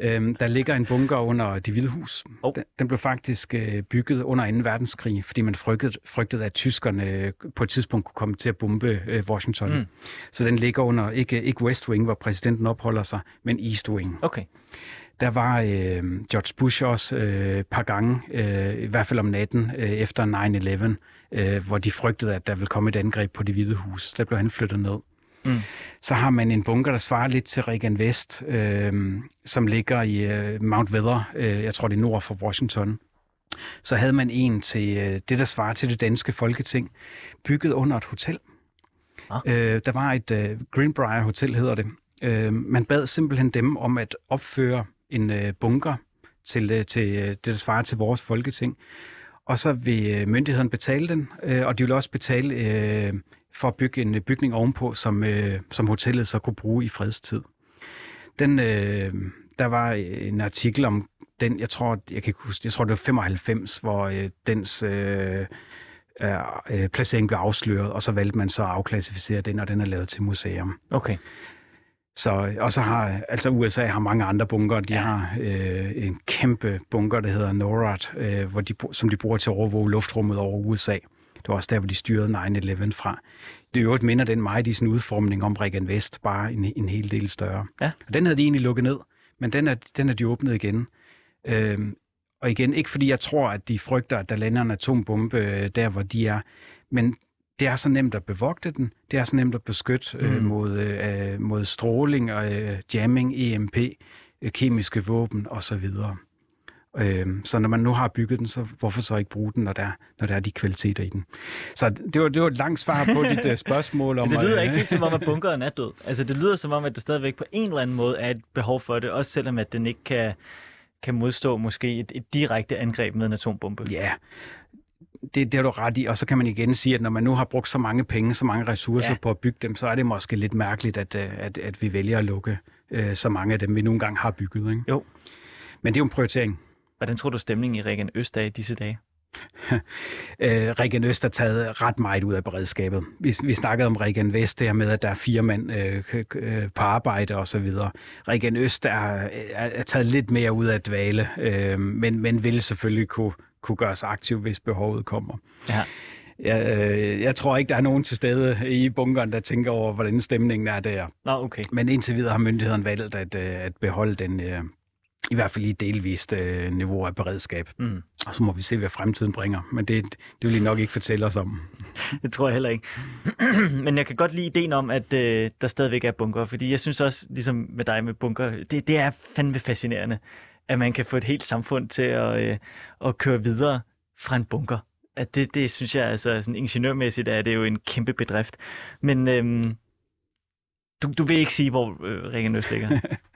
[SPEAKER 2] øhm, der ligger en bunker under det hvide hus.
[SPEAKER 1] Hov.
[SPEAKER 2] Den, den blev faktisk øh, bygget under 2. verdenskrig, fordi man frygtede, frygtede at tyskerne øh, på et tidspunkt kunne komme til at bombe øh, Washington.
[SPEAKER 1] Mm.
[SPEAKER 2] Så den ligger under ikke, ikke West Wing, hvor præsidenten opholder sig, men East Wing.
[SPEAKER 1] Okay.
[SPEAKER 2] Der var øh, George Bush også øh, et par gange, øh, i hvert fald om natten øh, efter 9-11, øh, hvor de frygtede, at der ville komme et angreb på det hvide hus. Der blev han flyttet ned.
[SPEAKER 1] Mm.
[SPEAKER 2] Så har man en bunker, der svarer lidt til Reagan West, øh, som ligger i øh, Mount Weather, øh, jeg tror det er nord for Washington. Så havde man en til øh, det, der svarer til det danske folketing, bygget under et hotel.
[SPEAKER 1] Ah.
[SPEAKER 2] Øh, der var et øh, Greenbrier Hotel, hedder det. Øh, man bad simpelthen dem om at opføre en øh, bunker til, øh, til øh, det, der svarer til vores folketing. Og så vil øh, myndigheden betale den, øh, og de vil også betale øh, for at bygge en øh, bygning ovenpå, som, øh, som hotellet så kunne bruge i fredstid. Den, øh, der var en artikel om den, jeg tror, jeg kan huske, jeg tror det var 95, hvor øh, dens øh, øh, placering blev afsløret, og så valgte man så at afklassificere den, og den er lavet til museum.
[SPEAKER 1] Okay.
[SPEAKER 2] Så, og så har, altså USA har mange andre bunker. De
[SPEAKER 1] Ja.
[SPEAKER 2] har øh, en kæmpe bunker, der hedder NORAD, øh, hvor de, som de bruger til at overvåge luftrummet over USA. Det var også der, hvor de styrede 9-11 fra. Det øvrigt minder den meget i sin udformning om Reagan Vest, bare en, en hel del større.
[SPEAKER 1] Ja.
[SPEAKER 2] Og den havde de egentlig lukket ned, men den er, den er de åbnet igen. Øhm, og igen, ikke fordi jeg tror, at de frygter, at der lander en atombombe øh, der, hvor de er, men det er så nemt at bevogte den. Det er så nemt at beskytte øh,
[SPEAKER 1] Mm.
[SPEAKER 2] mod, øh, mod stråling, og øh, jamming, EMP, øh, kemiske våben osv. Øh, så når man nu har bygget den, så hvorfor så ikke bruge den, når der, når der er de kvaliteter i den? Så det var, det var et langt svar på dit øh, spørgsmål om...
[SPEAKER 1] Det lyder
[SPEAKER 2] øh,
[SPEAKER 1] ikke helt som om, at (laughs) bunkeren er død. Altså, det lyder som om, at der stadigvæk på en eller anden måde er et behov for det, også selvom at den ikke kan, kan modstå måske et, et direkte angreb med en atombombe.
[SPEAKER 2] Ja, det, det har du ret i. Og så kan man igen sige, at når man nu har brugt så mange penge, så mange ressourcer
[SPEAKER 1] Ja.
[SPEAKER 2] ja. på at bygge dem, så er det måske lidt mærkeligt, at, øh, at, at vi vælger at lukke øh, så mange af dem, vi nogle gange har bygget. Ikke?
[SPEAKER 1] Jo.
[SPEAKER 2] Men det er jo en prioritering.
[SPEAKER 1] Hvordan tror du stemningen i Regan Øst er i disse dage? (laughs)
[SPEAKER 2] Øh, Regan Øst har taget ret meget ud af beredskabet. Vi, vi snakkede om Regan Vest, det her med, at der er fire mand øh, øh, på arbejde og så videre. Regan Øst er, er, er taget lidt mere ud af dvale, øh, men, men vil selvfølgelig kunne, kunne gøres aktiv, hvis behovet kommer.
[SPEAKER 1] Ja.
[SPEAKER 2] Jeg, øh, jeg tror ikke, der er nogen til stede i bunkeren, der tænker over, hvordan stemningen er der.
[SPEAKER 1] Nå, okay.
[SPEAKER 2] Men indtil videre har myndigheden valgt at, øh, at beholde den, øh, i hvert fald i delvist øh, niveau af beredskab.
[SPEAKER 1] Mm.
[SPEAKER 2] Og så må vi se, hvad fremtiden bringer. Men det, det vil I nok ikke fortælle os om. (laughs)
[SPEAKER 1] Det tror jeg heller ikke. (clears throat) Men jeg kan godt lide ideen om, at øh, der stadigvæk er bunker, fordi jeg synes også, ligesom med dig med bunker, det, det er fandme fascinerende, at man kan få et helt samfund til at, øh, at køre videre fra en bunker. At det, det synes jeg, altså sådan ingeniørmæssigt er det jo en kæmpe bedrift. Men øhm, du, du vil ikke sige, hvor øh, Øst ligger? (laughs)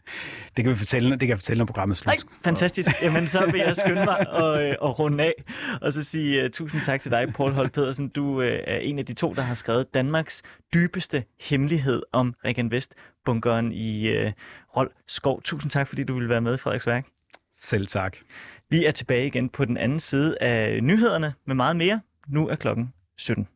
[SPEAKER 2] Det kan vi fortælle, det kan jeg fortælle, når programmet er
[SPEAKER 1] Nej,
[SPEAKER 2] slut.
[SPEAKER 1] fantastisk. Jamen, så vil jeg skynde mig (laughs) og, øh, og runde af, og så sige uh, tusind tak til dig, Paul Holt Pedersen. Du uh, er en af de to, der har skrevet Danmarks dybeste hemmelighed om Regan Vest, bunkeren i uh, Rold Skov. Tusind tak, fordi du ville være med i Frederiksværk.
[SPEAKER 2] Selv tak.
[SPEAKER 1] Vi er tilbage igen på den anden side af nyhederne med meget mere. Nu er klokken 17.